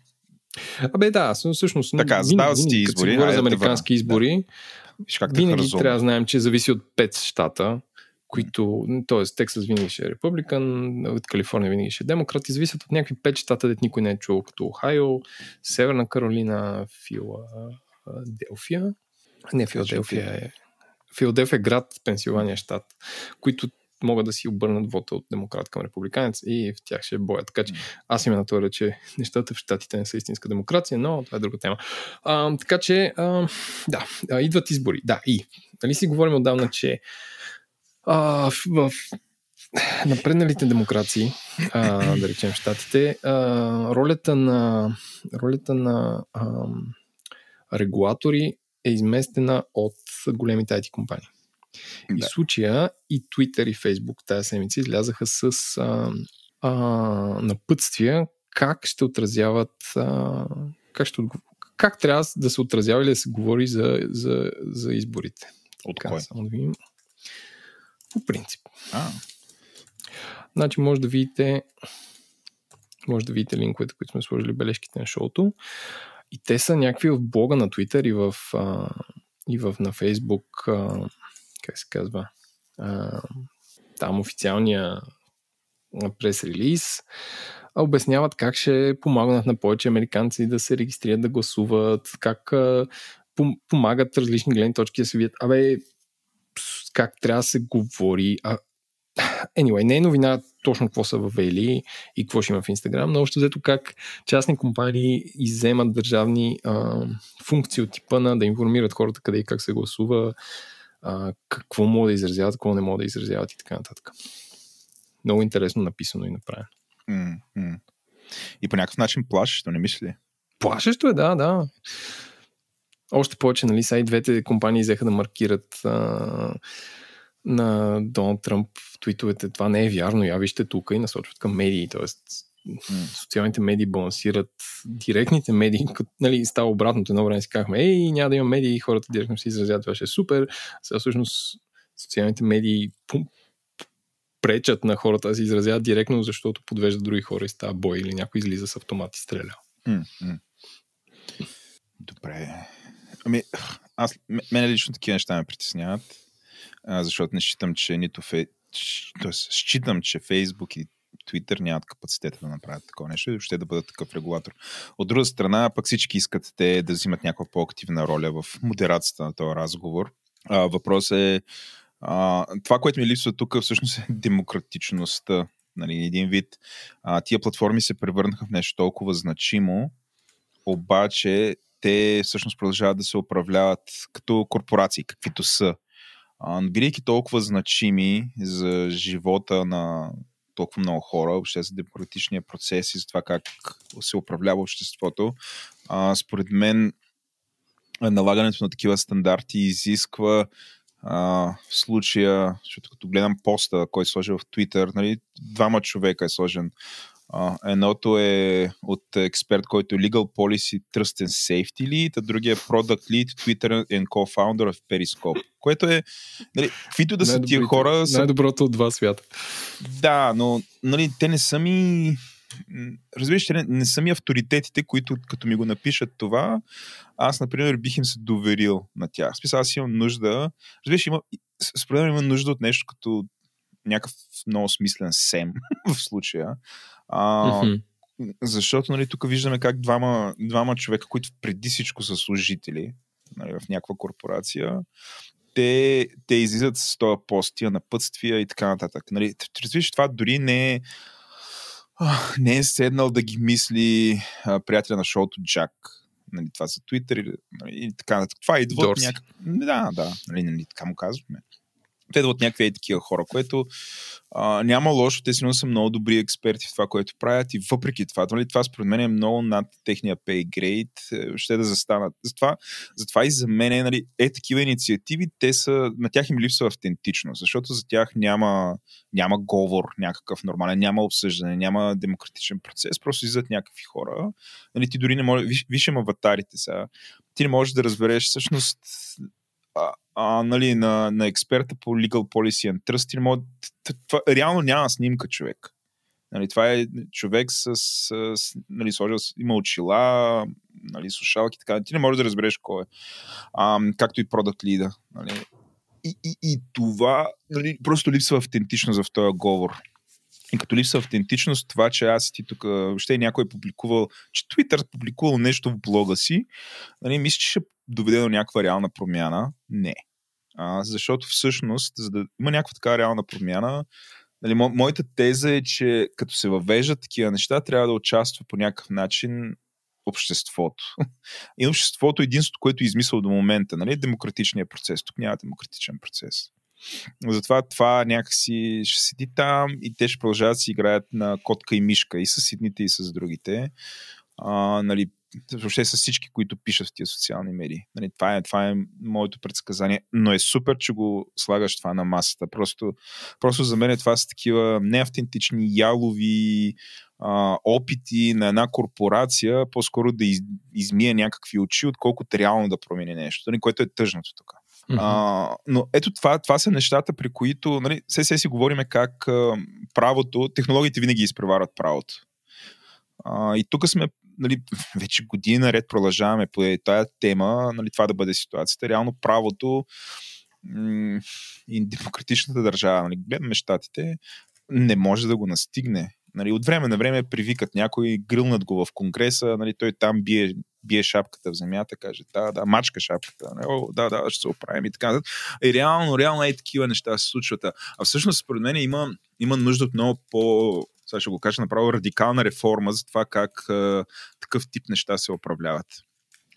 Абе, да, всъщност. Така, винаги- ти като избори, говори айде за да те американски върна. избори, Виж как винаги трябва да знаем, че зависи от 5 щата. Които, т.е. Тексас винаги ще е републикан, от Калифорния винаги ще е демократ и зависят от някакви пет щата, дет никой не е чувал, като Охайо, Северна Каролина, Филаделфия. Не, Филаделфия е. Филаделфия е град, Пенсилвания щат, които могат да си обърнат вота от демократ към републиканец и в тях ще е боя. Така че аз имам на това, че нещата в щатите не са истинска демокрация, но това е друга тема. А, така че, а, да, идват избори. Да, и. Нали си говорим отдавна, че а, в, в напредналите демокрации, а, да речем щатите, а, ролята на, ролята на а, регулатори е изместена от големите IT компании. Да. И в случая и Twitter и Facebook тази седмица излязаха с а, а, напътствия как ще отразяват а, как, ще, как трябва да се отразява или да се говори за, за, за изборите. От така, кой? Само да видим. По принцип. А. Значи може да видите може да видите линковете, които сме сложили бележките на шоуто. И те са някакви в блога на Twitter и в, а, и в на Facebook, а, как се казва, а, там официалния прес-релиз, обясняват как ще помагат на повече американци да се регистрират, да гласуват, как а, помагат различни гледни точки да се видят. Абе, как трябва да се говори. А, anyway, не е новина точно какво са въвели и какво ще има в Инстаграм, но още взето как частни компании иземат държавни а, функции от типа на да информират хората къде и как се гласува, а, какво могат да изразяват, какво не могат да изразяват и така нататък. Много интересно написано и направено. Mm-hmm. И по някакъв начин плашещо, не мисли ли? Плашещо е, да, да. Още повече, нали, са и двете компании взеха да маркират а, на Доналд Тръмп твитовете. Това не е вярно, я вижте тук и насочват към медии. Тоест, социалните медии балансират директните медии, като, нали, става обратното. Едно време си казахме, ей, няма да има медии, и хората директно се изразят, това ще е супер. Сега всъщност социалните медии пум, пречат на хората да се изразяват директно, защото подвеждат други хора и става бой или някой излиза с автомат и стреля. Mm-hmm. Добре. Ами, аз, мене лично такива неща ме притесняват, защото не считам, че нито фе... Тоест, считам, че Фейсбук и Twitter нямат капацитета да направят такова нещо и ще да бъдат такъв регулатор. От друга страна, пък всички искат те да взимат някаква по-активна роля в модерацията на този разговор. А, въпрос е а, това, което ми липсва тук всъщност е демократичността. Нали, един вид. А, тия платформи се превърнаха в нещо толкова значимо, обаче те всъщност продължават да се управляват като корпорации, каквито са. Бидейки толкова значими за живота на толкова много хора, въобще за демократичния процес и за това как се управлява обществото, а, според мен налагането на такива стандарти изисква а, в случая, защото като гледам поста, който сложил в Twitter, нали, двама човека е сложен Едното е от експерт, който е Legal Policy Trust and Safety Lead, а другия е Product Lead, Twitter and Co-founder в Periscope. Което е, нали, каквито да са тия хора... Са... Най-доброто от два свята. Да, но нали, те не са ми... Разбираш, не, не са ми авторитетите, които като ми го напишат това, аз, например, бих им се доверил на тях. Списал, аз имам нужда... Разбираш, има, според мен има нужда от нещо като някакъв много смислен сем в случая. А, mm-hmm. Защото нали, тук виждаме как двама, двама човека, които преди всичко са служители нали, в някаква корпорация, те, те излизат с този пост, тия напътствия и така нататък. Нали, разбираш, това дори не е не е седнал да ги мисли а, приятеля на шоуто Джак. Нали, това за Twitter нали, и така нататък. Това идва от някак... Да, да, нали, нали, така му казваме те от някакви е такива хора, което а, няма лошо, те сигурно са много добри експерти в това, което правят. И въпреки това, нали, това според мен е много над техния pay grade, е, ще да застанат. Затова, затова и за мен е, нали, е такива инициативи, те са, на тях им липсва автентичност, защото за тях няма, няма говор някакъв нормален, няма обсъждане, няма демократичен процес, просто излизат някакви хора. Нали, ти дори не можеш, виж, виж аватарите сега, ти не можеш да разбереш всъщност а, а, нали, на, на експерта по Legal Policy and Trust, това, реално няма снимка човек. Нали, това е човек с, с, нали, сложил, има очила, нали, слушалки, така. Ти не можеш да разбереш кой е. А, както и продукт лида. Нали. и, и, и това нали, просто липсва автентичност в този говор. И като липса автентичност, това, че аз ти тук, въобще някой е публикувал, че Twitter публикувал нещо в блога си, нали, мисля, че ще доведе до някаква реална промяна. Не. А, защото всъщност, за да има някаква така реална промяна, нали, мо, моята теза е, че като се въвеждат такива неща, трябва да участва по някакъв начин обществото. И обществото е единството, което е измислил до момента. Нали? Демократичният процес. Тук няма демократичен процес. Затова това някакси ще седи там и те ще продължават да си играят на котка и мишка и с едните и с другите. А, нали, въобще с всички, които пишат в тия социални медии. Нали, това, е, това е моето предсказание, но е супер, че го слагаш това на масата. Просто, просто за мен това са такива неавтентични, ялови а, опити на една корпорация по-скоро да из, измие някакви очи, отколкото реално да промени нещо, нали, което е тъжното тук. Mm-hmm. А, но ето това, това са нещата, при които, нали, все, все си говориме как а, правото, технологиите винаги изпреварват правото. А, и тук сме, нали, вече години наред продължаваме по тази тема, нали, това да бъде ситуацията. Реално правото и демократичната държава, нали, гледаме щатите, не може да го настигне. Нали, от време на време привикат някой, грилнат го в Конгреса, нали, той там бие, бие шапката в земята, каже, да, да, мачка шапката, нали, О, да, да, ще се оправим и така. И реално, реално е такива неща се случват. А всъщност, според мен, има, има нужда от много по сега ще го кажа направо, радикална реформа за това как а, такъв тип неща се управляват.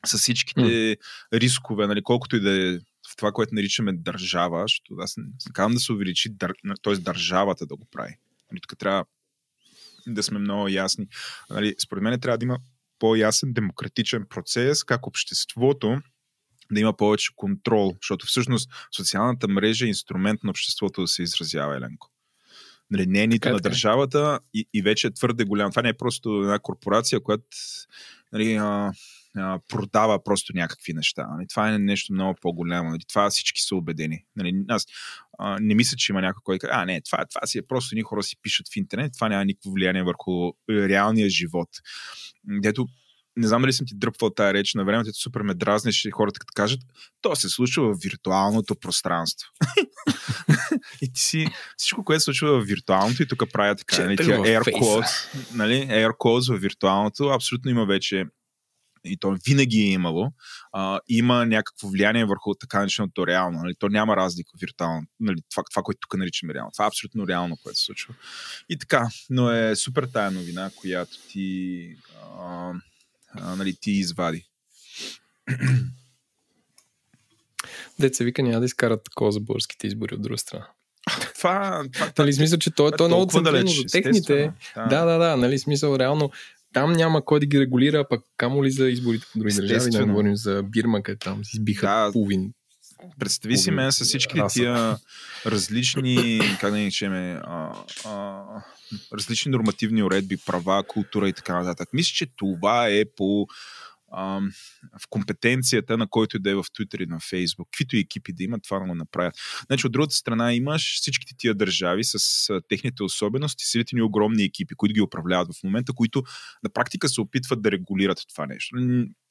С всичките mm. рискове, нали, колкото и да е в това, което наричаме държава, защото аз не казвам да се увеличи, дър... т.е. държавата да го прави. Нали, тук трябва да сме много ясни. Нали, според мен трябва да има по-ясен демократичен процес, как обществото да има повече контрол, защото всъщност социалната мрежа е инструмент на обществото да се изразява, Еленко. Нали, не е нито на държавата и, и вече е твърде голям. Това не е просто една корпорация, която нали, а, а, продава просто някакви неща. Нали. Това е нещо много по-голямо. Нали. Това всички са убедени. Нали. Аз а, не мисля, че има някой, който а, не, това, това си е просто ни хора си пишат в интернет, това няма никакво влияние върху реалния живот. Дето не знам дали съм ти дръпвал тази реч на времето, супер ме дразнеш и хората като кажат, то се случва в виртуалното пространство. и ти си, всичко, което се случва в виртуалното и тук правя така, нали, тия air quotes, нали, air quotes в виртуалното, абсолютно има вече и то винаги е имало, а, има някакво влияние върху така нареченото реално. Нали? То няма разлика виртуално. Нали? Това, това, което тук наричаме реално. Това е абсолютно реално, което се случва. И така, но е супер тая новина, която ти а, а, нали, ти извади. Деца вика няма да изкарат такова за българските избори от друга страна. Това, това, нали, смисъл, че той, той е много централно за техните. Да. да, да, да, нали, смисъл, реално там няма кой да ги регулира, пък камо ли за изборите в други държави, да говорим за Бирма, където там избиха да, половин. Представи си мен с всички тия различни, как да ни чеме, а, а, различни нормативни уредби, права, култура и така нататък. Мисля, че това е по а, в компетенцията на който да е в Twitter и на Facebook. Каквито и екипи да имат, това да го направят. Значи, от другата страна имаш всичките тия държави с а, техните особености, силите ни огромни екипи, които ги управляват в момента, които на практика се опитват да регулират това нещо.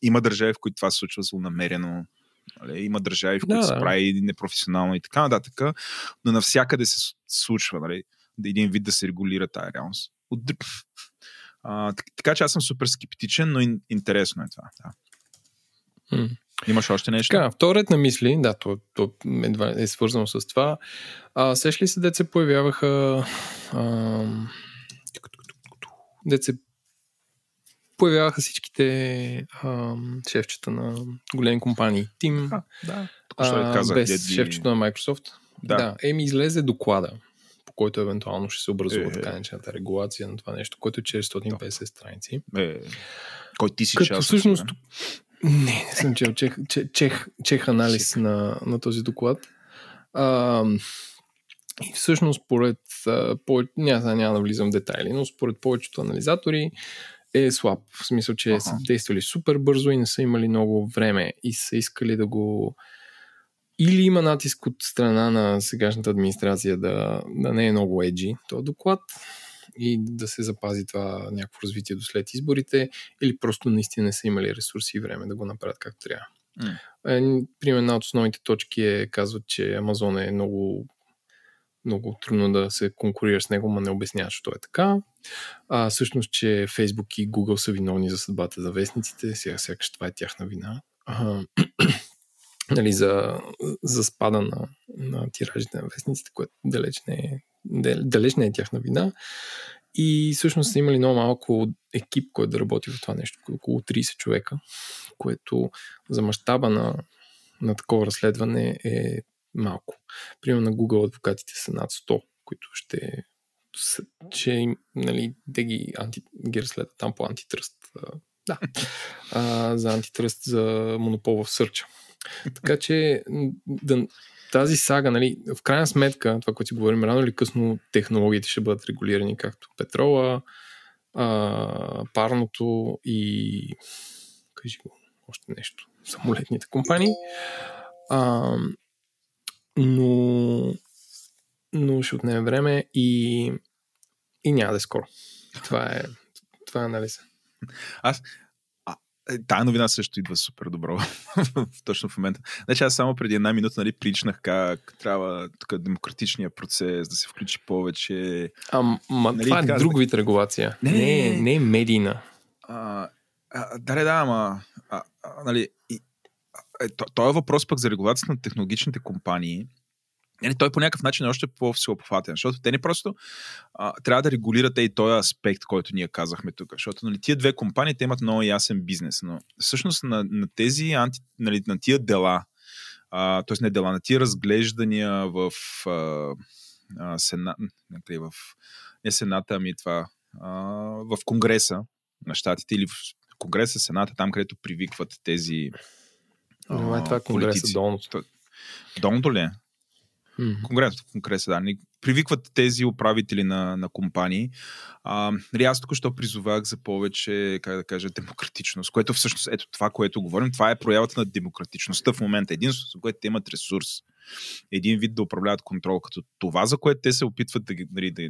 Има държави, в които това се случва злонамерено, Нали? Има държави, в които да, се прави непрофесионално и така нататък, но навсякъде се случва. Нали? един вид да се регулира тази реалност. От... А, така че аз съм супер скептичен, но интересно е това. Да. Имаш още нещо? Така, вторият на мисли, да, то, то е свързано с това. А, сеш ли се деца появяваха а, деца появяваха всичките а, шефчета на големи компании. Тим, а, да. а, казах, без деди... шефчето на Microsoft. Да. да. Еми излезе доклада който евентуално ще се образува е, така начината регулация на това нещо, който е 450 страници. Е, кой ти си Като част, всъщност... Не, не съм чел чех, чех, чех анализ на, на този доклад. А, и всъщност, според, по, няма, няма да влизам в детайли, но според повечето анализатори е слаб. В смисъл, че ага. са действали супер бързо и не са имали много време и са искали да го или има натиск от страна на сегашната администрация да, да не е много еджи този доклад и да се запази това някакво развитие до след изборите, или просто наистина не са имали ресурси и време да го направят както трябва. Е, примерно една от основните точки е, казват, че Amazon е много много трудно да се конкурира с него, но не обяснява, що е така. А, всъщност, че Facebook и Google са виновни за съдбата за вестниците, сега сякаш това е тяхна вина. А, нали, за, за спада на, на тиражите на вестниците, което далеч не е, далеч не е тяхна вина. И всъщност са имали много малко екип, който да работи в това нещо, около 30 човека, което за мащаба на, на такова разследване е малко. Примерно на Google адвокатите са над 100, които ще че нали, те ги, анти, ги разследват там по антитръст. Да. А, за антитръст за монопол в сърча. Така че да, тази сага, нали, в крайна сметка, това, което си говорим, рано или късно технологиите ще бъдат регулирани, както петрола, а, парното и кажи го, още нещо, самолетните компании. А, но, но ще отнеме време и, и няма да е скоро. Това е, това е анализа. Аз, е, тая новина също идва супер добро точно в момента. Значи аз само преди една минута нали, причнах как трябва тук демократичния процес да се включи повече. А, ма, нали, това е друг вид регулация. Не, не, не е медийна. А, а, да, да, ама а, а, нали, и, е, то, е въпрос пък за регулацията на технологичните компании. Нали, той по някакъв начин е още по-всеобхватен, защото те не просто а, трябва да регулирате и този аспект, който ние казахме тук, защото нали, тия две компании те имат много ясен бизнес, но всъщност на, на тези анти, нали, на тия дела, т.е. не дела, на тия разглеждания в а, а, сена, не, в не Сената, ами това а, в Конгреса на щатите или в Конгреса, Сената, там където привикват тези това е Конгреса Долното. Долното ли е? Mm-hmm. Конгрес, конгрес, да. Привикват тези управители на, на компании. А, нали, аз тук що призовах за повече, как да кажа, демократичност, което всъщност, ето това, което говорим, това е проявата на демократичността в момента. Единството, за което те имат ресурс. Един вид да управляват контрол, като това, за което те се опитват да, нали, да,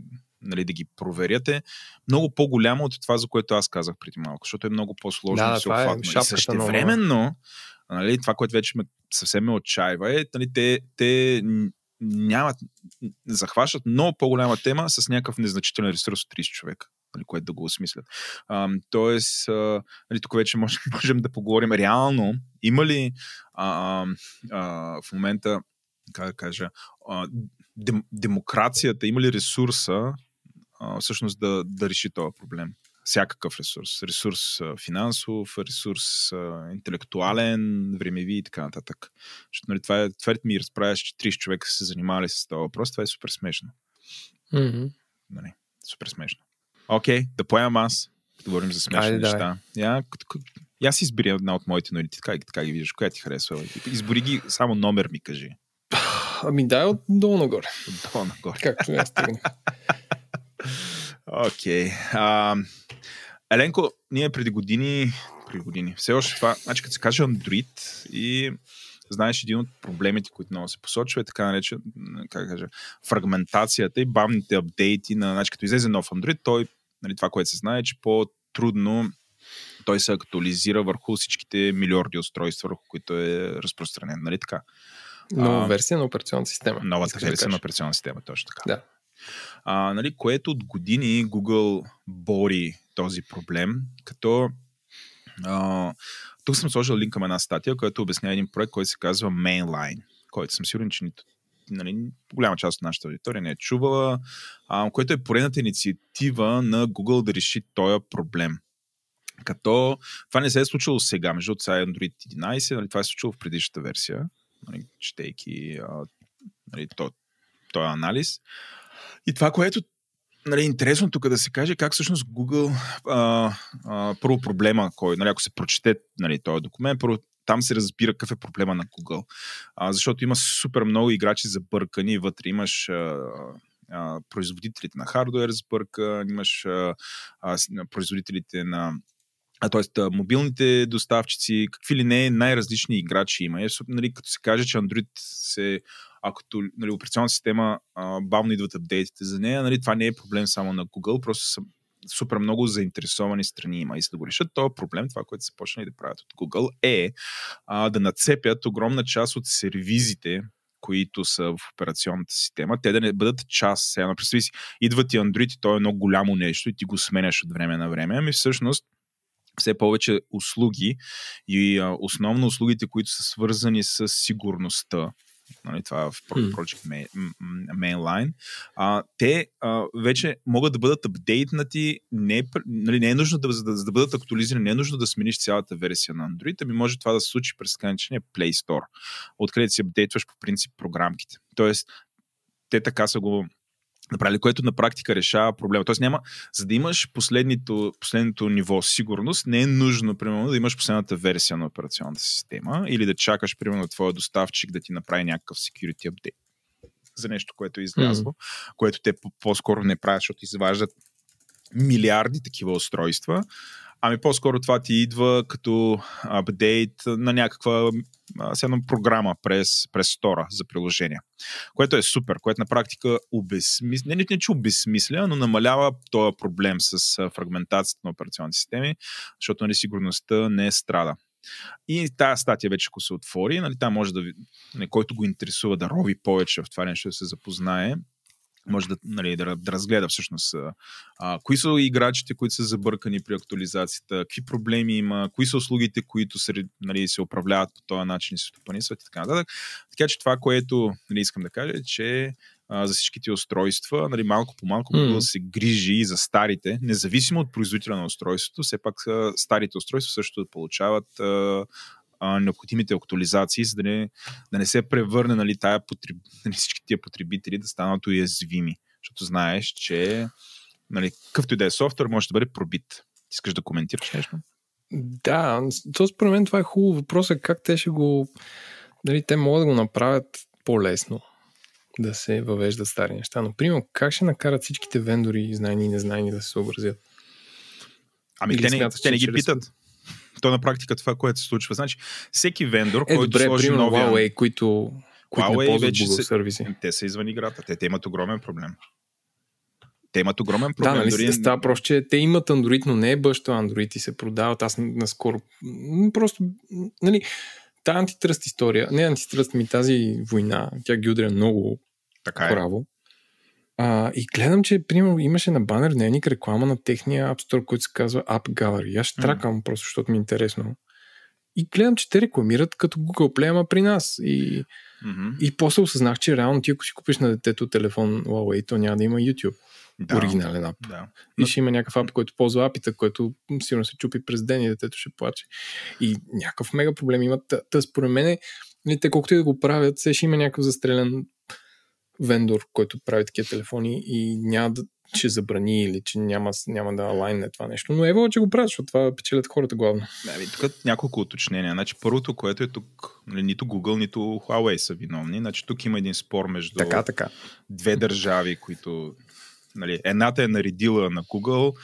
нали, да ги проверят е много по-голямо от това, за което аз казах преди малко, защото е много по-сложно да, да се обхватва. Е същевременно, нали, това, което вече ме, съвсем ме отчаива е, нали, те, те нямат, захващат много по-голяма тема с някакъв незначителен ресурс от 30 човека нали, което да го осмислят. А, тоест, а, нали, тук вече можем, можем да поговорим реално, има ли а, а, в момента, как да кажа, а, дем, демокрацията, има ли ресурса а, всъщност да, да реши този проблем? Всякакъв ресурс. Ресурс финансов, ресурс интелектуален, времеви и така нататък. Защото нали, това е, твърд ми разправяш, че 30 човека са се занимавали с това въпрос. Това е супер смешно. Mm-hmm. Нали, супер смешно. Окей, okay, да поемам аз. Говорим за смешни Айде, неща. Я, и аз избери една от моите новини. Така, така ги виждаш. Коя ти харесва? Избори ги, само номер ми кажи. Ами дай от долу нагоре. От долу нагоре. Както я стигна. Окей. Okay. Еленко, ние преди години, преди години, все още това, значи като се каже Android и знаеш, един от проблемите, които много се посочва е така наречен, как кажа, фрагментацията и бавните апдейти на, значи като излезе нов Android, той, нали, това, което се знае, е, че по-трудно той се актуализира върху всичките милиарди устройства, върху които е разпространен, нали така? Нова версия на операционна система. Новата версия да на операционна система, точно така. Да. А, нали, което от години Google бори този проблем, като а, тук съм сложил линк към една статия, която обяснява един проект, който се казва Mainline, който съм сигурен, че нали, голяма част от нашата аудитория не е чувала, а, което е поредната инициатива на Google да реши този проблем. Като това не се е случило сега, между сега е Android 11, нали, това е случило в предишната версия, нали, четейки нали, този то анализ. И това, което нали, интересно тук да се каже как всъщност Google а, а, първо проблема, кой, нали, ако се прочете нали, този документ, първо там се разбира какъв е проблема на Google. А, защото има супер много играчи забъркани вътре. Имаш а, а, производителите на хардуер сбъркан, имаш а, а, производителите на т.е. мобилните доставчици, какви ли не най-различни играчи има. Е, нали, като се каже, че Android се ако нали, операционна система а, бавно идват апдейтите за нея, нали, това не е проблем само на Google, просто са, супер много заинтересовани страни има и за да го решат този проблем, това, което са почнали да правят от Google е а, да нацепят огромна част от сервизите, които са в операционната система, те да не бъдат част. Сега, представи си, идва ти Android и то е едно голямо нещо и ти го сменяш от време на време. Ами всъщност все повече услуги и а, основно услугите, които са свързани с сигурността, нали, това е в Project Mainline, а, те а, вече могат да бъдат апдейтнати, не, нали, не е нужно да, за, да, за да бъдат актуализирани, не е нужно да смениш цялата версия на Android, ами може това да се случи през така Play Store, откъдето си апдейтваш по принцип програмките. Тоест, те така са го направили, което на практика решава проблема. Тоест няма, за да имаш последното, последното ниво сигурност, не е нужно, примерно, да имаш последната версия на операционната система или да чакаш, примерно, твоя доставчик да ти направи някакъв security update за нещо, което е излязло, mm-hmm. което те по-скоро не правят, защото изваждат милиарди такива устройства, Ами по-скоро това ти идва като апдейт на някаква седно програма през, през стора за приложение. Което е супер, което на практика обезмисля, не, не, не че обезмисля, но намалява този проблем с фрагментацията на операционни системи, защото нали, не страда. И тази статия вече, ако се отвори, нали, там може да, нали, който го интересува да рови повече в това нещо, да се запознае, може да, нали, да, да разгледа всъщност а, кои са играчите, които са забъркани при актуализацията, какви проблеми има, кои са услугите, които се, нали, се управляват по този начин и се стопанисват и така нататък. Така че това, което нали, искам да кажа, е, че а, за всичките устройства, нали, малко по малко mm. да се грижи и за старите, независимо от производителя на устройството, все пак старите устройства също да получават а, а, необходимите актуализации, за да не, да не се превърне нали, тая потреб... нали, всички тия потребители да станат уязвими. Защото знаеш, че нали, какъвто и да е софтуер, може да бъде пробит. Искаш да коментираш нещо? Да, то според мен това е хубаво. Въпросът е как те ще го... Дали те могат да го направят по-лесно да се въвеждат стари неща. Но, примерно, как ще накарат всичките вендори, знайни и незнайни, да се съобразят? Ами Или те не, те не ги питат то на практика това, което се случва. Значи, всеки вендор, е, който добре, сложи примерно новия... Huawei, които, които Huawei не ползват вече Google се... сервиси. Те са извън играта. Те, те имат огромен проблем. Те имат огромен проблем. Да, нали, дори... става просто, че те имат Android, но не е баща Android и се продават. Аз наскоро просто, нали, тази антитръст история, не антитръст ми тази война, тя ги удря много така е. право. А, и гледам, че примерно имаше на банер дневник реклама на техния App Store, който се казва App Gallery. Аз ще mm. тракам просто, защото ми е интересно. И гледам, че те рекламират като Google Play, ама при нас. И, mm-hmm. и после осъзнах, че реално ти ако си купиш на детето телефон Huawei, то няма да има YouTube. Да, оригинален ап. Да. И ще има някакъв ап, който ползва апита, който сигурно се чупи през ден и детето ще плаче. И някакъв мега проблем имат. Та, според мен, нали, те колкото и да го правят, все ще има някакъв застрелен вендор, който прави такива телефони и няма да ще забрани или че няма, няма да алайне това нещо. Но ево, че го правят, защото това печелят хората главно. Не, тук няколко уточнения. Значи, първото, което е тук, нали, нито Google, нито Huawei са виновни. Значи, тук има един спор между така, така. две държави, които нали, едната е наредила на Google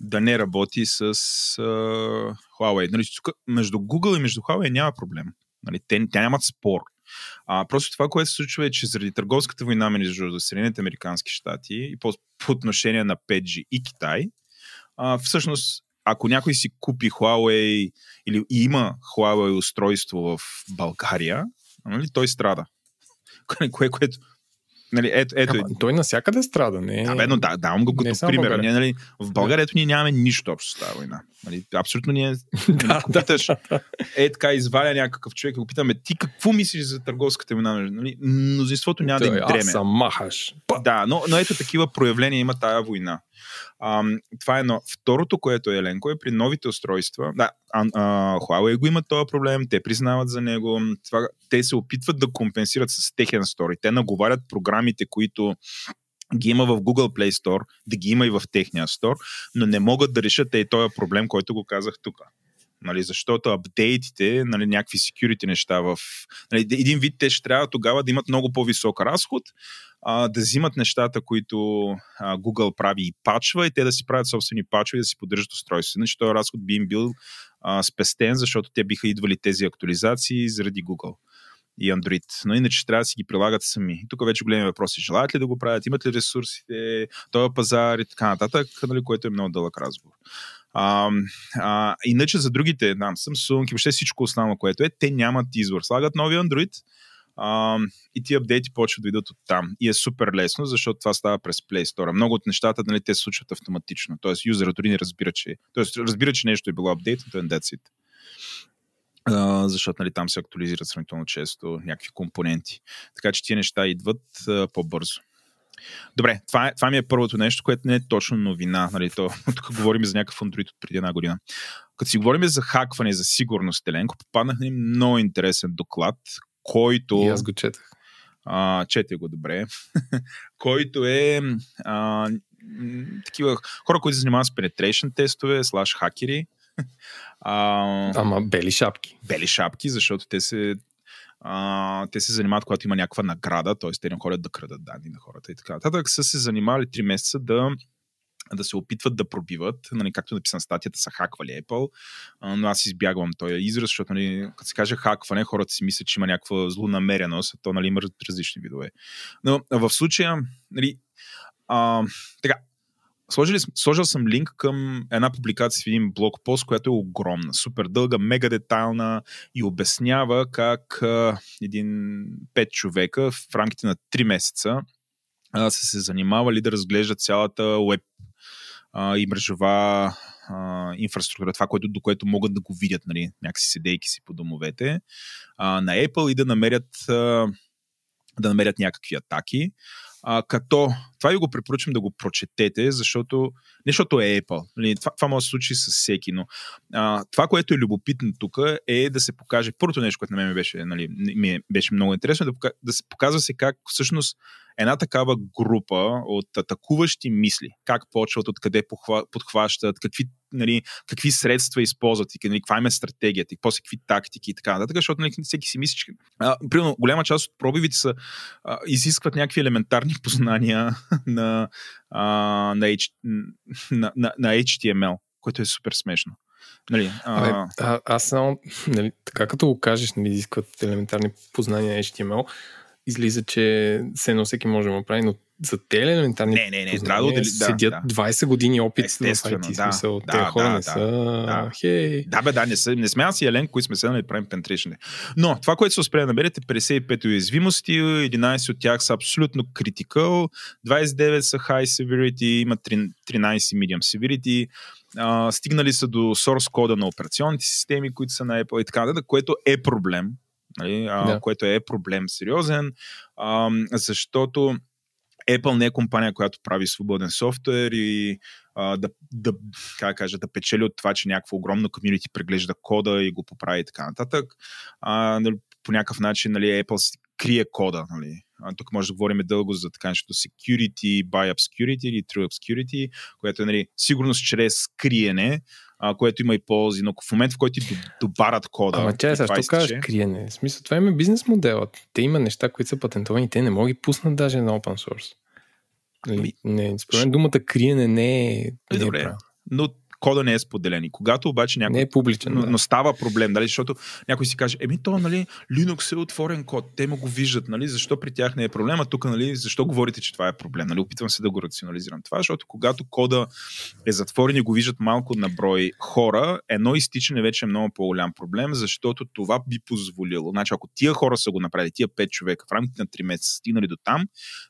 да не работи с uh, Huawei. Нали, тук, между Google и между Huawei няма проблем. Нали, те, те нямат спор. А, просто това, което се случва е, че заради търговската война между Съединените Американски щати и по, по отношение на 5G и Китай, а, всъщност, ако някой си купи Huawei или има Huawei устройство в България, нали, той страда. Кое, което Нали, ето, ето. Ама, той насякъде страда, не Абе, но да, давам го като пример. Ние, нали, в България ето ние нямаме нищо общо с тази война. Нали, абсолютно ние да, нали, питаш, да, да. е така изваля някакъв човек и го питаме, ти какво мислиш за търговската война? Нали, мнозинството няма Той, да им дреме. Аз съм махаш. Да, но, но ето такива проявления има тая война. А, това е едно. Второто, което е Еленко, е при новите устройства. Да, а, а, Huawei го имат този проблем, те признават за него. Това, те се опитват да компенсират с техен стори. Те наговарят програмите, които ги има в Google Play Store, да ги има и в техния стор, но не могат да решат и този проблем, който го казах тук. Нали, защото апдейтите, нали, някакви security неща в... Нали, един вид те ще трябва тогава да имат много по-висок разход, а, да взимат нещата, които а, Google прави и пачва и те да си правят собствени пачове и да си поддържат устройство. Значи този разход би им бил а, спестен, защото те биха идвали тези актуализации заради Google. и Android. Но иначе трябва да си ги прилагат сами. И тук вече големи въпроси. Желаят ли да го правят? Имат ли ресурсите? Този пазар и така нататък, нали, което е много дълъг разговор. А, а, иначе за другите, да, Samsung и въобще всичко останало, което е, те нямат избор. Слагат нови Android, а, и ти апдейти почват да идват от там. И е супер лесно, защото това става през Play Store. Много от нещата, нали, те случват автоматично. Тоест, юзерът дори не разбира, че, тоест, разбира, че нещо е било апдейтното and that's it. Uh, защото нали, там се актуализират сравнително често някакви компоненти. Така че тия неща идват uh, по-бързо. Добре, това, е, това ми е първото нещо, което не е точно новина. Нали, то, тук говорим за някакъв Android от преди една година. Като си говорим за хакване, за сигурност, Еленко, попаднах на много интересен доклад, който... И аз го четах. А, чете го добре. който е а, такива хора, които се занимават с penetration тестове, слаш хакери. А, Ама бели шапки. Бели шапки, защото те се а, те се занимават, когато има някаква награда, т.е. те не ходят да крадат данни на хората и така нататък, са се занимавали 3 месеца да да се опитват да пробиват, нали, както е написан статията, са хаквали Apple, но аз избягвам този израз, защото нали, като се каже хакване, хората си мислят, че има някаква злонамереност, а то нали, има различни видове. Но в случая, нали, а, така, Сложили, сложил съм линк към една публикация в един блог пост, която е огромна, супер дълга, мега детайлна и обяснява как а, един пет човека в рамките на 3 месеца а, са се занимавали да разглеждат цялата веб а, и мрежова а, инфраструктура, това, което, до което могат да го видят, нали, някакси седейки си по домовете, а, на Apple и да намерят, а, да намерят някакви атаки. А, като това ви го препоръчвам да го прочетете, защото не защото е Apple. Нали, това, това може да се случи с всеки, но а, това, което е любопитно тук е да се покаже. Първото нещо, което на мен беше, нали, ми беше много интересно, да, да се показва се как всъщност една такава група от атакуващи мисли, как почват, откъде подхващат, какви, нали, какви средства използват и нали, каква им е стратегията и после какви тактики и така нататък, защото нали, всеки си мисли, че примерно, голяма част от пробивите са, а, изискват някакви елементарни познания на, а, на, H, на, на, на HTML, което е супер смешно. Нали, а... Абе, а, аз само, нали, така като го кажеш, нали, изискват елементарни познания на HTML, излиза, че все едно всеки може да го прави, но за те елементарни не, не, не, трябва да, седят да, 20 години опит Естествено, в IT да, смисъл. Да, те да, хора да, не са... Да, хей. да, бе, да, не, са, не сме аз и Елен, които сме седнали да правим penetration. Но това, което се успее да наберете, 55 уязвимости, 11 от тях са абсолютно critical, 29 са high severity, има 13 medium severity, а, стигнали са до source кода на операционните системи, които са на Apple и така нататък, което е проблем нали, а, да. което е проблем сериозен, а, защото Apple не е компания, която прави свободен софтуер и а, да, да, как кажа, да печели от това, че някакво огромно комьюнити преглежда кода и го поправи и така нататък. А, нали, по някакъв начин нали, Apple си крие кода. Нали. А, тук може да говорим дълго за така нещо security by obscurity или true obscurity, което е нали, сигурност чрез криене, а, което има и ползи, но в момента, в който ти добарат кода. Ама тя, защо кажеш криене? В смисъл, това има бизнес моделът. Те има неща, които са патентовани, те не могат ги пуснат даже на open source. Нали, не, според думата криене не е. Не е Добре, е но кода не е споделен. И когато обаче някой... Не е публичен. Но, да. но става проблем, дали, защото някой си каже, еми то, нали, Linux е отворен код, те му го виждат, нали, защо при тях не е проблем, а тук, нали, защо говорите, че това е проблем, нали, опитвам се да го рационализирам. Това, защото когато кода е затворен и го виждат малко на брой хора, едно изтичане вече е много по-голям проблем, защото това би позволило. Значи, ако тия хора са го направили, тия пет човека в рамките на 3 месеца стигнали до там,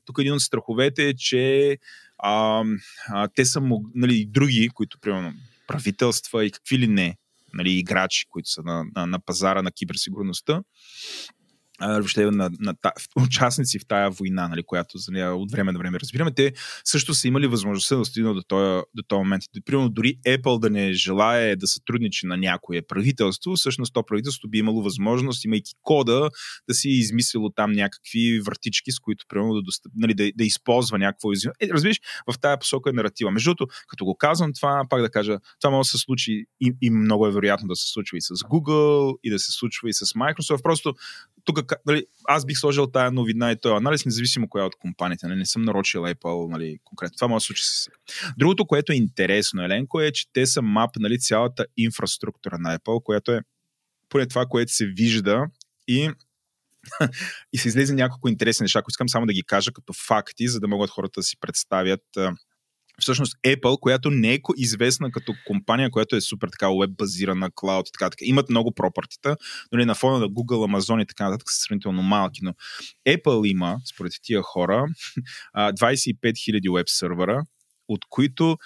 тук един от страховете е, че а, а, те са нали, и други, които, примерно, правителства и какви ли не нали, играчи, които са на, на, на пазара на киберсигурността, въобще на, на, на участници в тая война, нали, която за нея от време на време разбираме, те също са имали възможността да стигнат до този, до този момент. Примерно дори Apple да не желае да сътрудничи на някое правителство, всъщност то правителство би имало възможност, имайки кода, да си е измислило там някакви вратички, с които примерно да, достъп, нали, да, да използва някакво е, Разбираш, в тая посока е наратива. Между другото, като го казвам това, пак да кажа, това може да се случи и, и много е вероятно да се случва и с Google, и да се случва и с Microsoft. Просто тук нали, аз бих сложил тая новина и този анализ, независимо коя от компаниите. Нали, не съм нарочил Apple нали, конкретно. Това може да случи с Другото, което е интересно, Еленко, е, че те са мап нали, цялата инфраструктура на Apple, която е поне това, което се вижда и и се излезе няколко интересни неща, ако искам само да ги кажа като факти, за да могат хората да си представят всъщност Apple, която не е известна като компания, която е супер така веб базирана, клауд и така, така. Имат много пропартита, но не на фона на Google, Amazon и така нататък са сравнително малки, но Apple има, според тия хора, 25 000 веб сервера, от които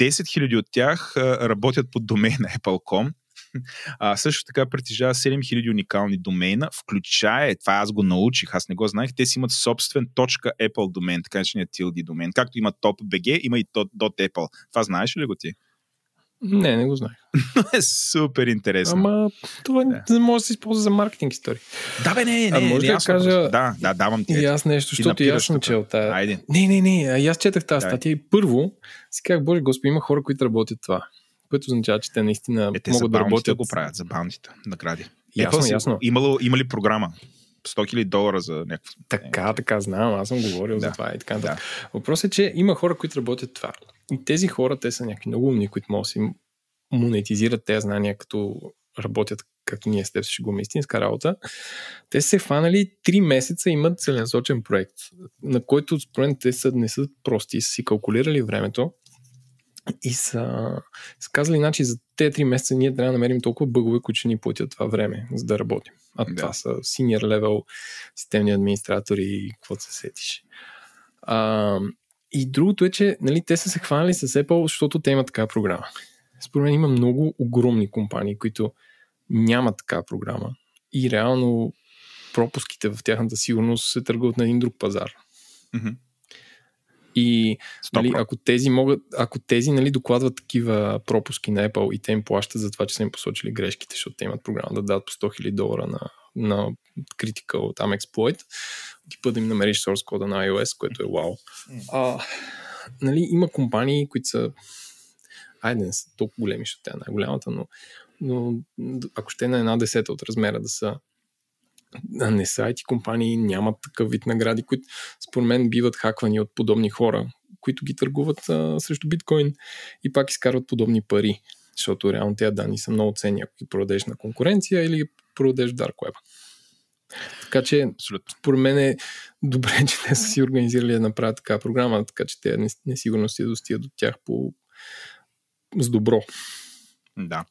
10 000 от тях работят под домейна Apple.com а, също така притежава 7000 уникални домейна, включая, това аз го научих, аз не го знаех, те си имат собствен .apple домен, така че не tilde домен. Както има .bg, има и .apple. Това знаеш ли го ти? Не, не го знаех. е супер интересно. Ама това да. не може да се използва за маркетинг истории. Да, бе, не, не. А може да кажа... Да, да, давам ти. И аз нещо, защото и аз съм чел. Айде. Не, не, не, аз четах тази статия и първо си казах, боже господи, има хора, които работят това което означава, че те наистина е, те могат да работят. го правят за баунтите, награди. Ясно, Apple ясно. Имало, има ли програма? 100 000 долара за някакво. Така, така, знам, аз съм говорил да. за това и така. Да. Въпросът е, че има хора, които работят това. И тези хора, те са някакви много умни, които могат да си монетизират тези знания, като работят, както ние с теб ще го истинска работа. Те са се фанали 3 месеца, имат целенасочен проект, на който според те са, не са прости, са си калкулирали времето и са, са казали, значи за тези три месеца ние трябва да намерим толкова бъгове, които ще ни платят това време, за да работим. А да. това са senior level системни администратори и какво се сетиш. А, и другото е, че нали, те са се хванали с Apple, защото те имат такава програма. Според мен има много огромни компании, които нямат такава програма и реално пропуските в тяхната сигурност се търгуват на един друг пазар. Mm-hmm. И нали, ако тези могат, ако тези нали, докладват такива пропуски на Apple и те им плащат за това, че са им посочили грешките, защото те имат програма да дадат по 100 000 долара на, на critical там exploit, типа да им намериш source кода на iOS, което е вау. А, нали, има компании, които са айде не са толкова големи, защото тя е най-голямата, но, но ако ще е на една десета от размера да са не са IT компании, нямат такъв вид награди, които според мен биват хаквани от подобни хора, които ги търгуват а, срещу биткоин и пак изкарват подобни пари, защото реално тези данни са много ценни, ако ги продадеш на конкуренция или ги продадеш в Dark Web. Така че, Абсолютно. според мен е добре, че те са си организирали да направят такава програма, така че те несигурно си достигат до тях по... с добро. Да.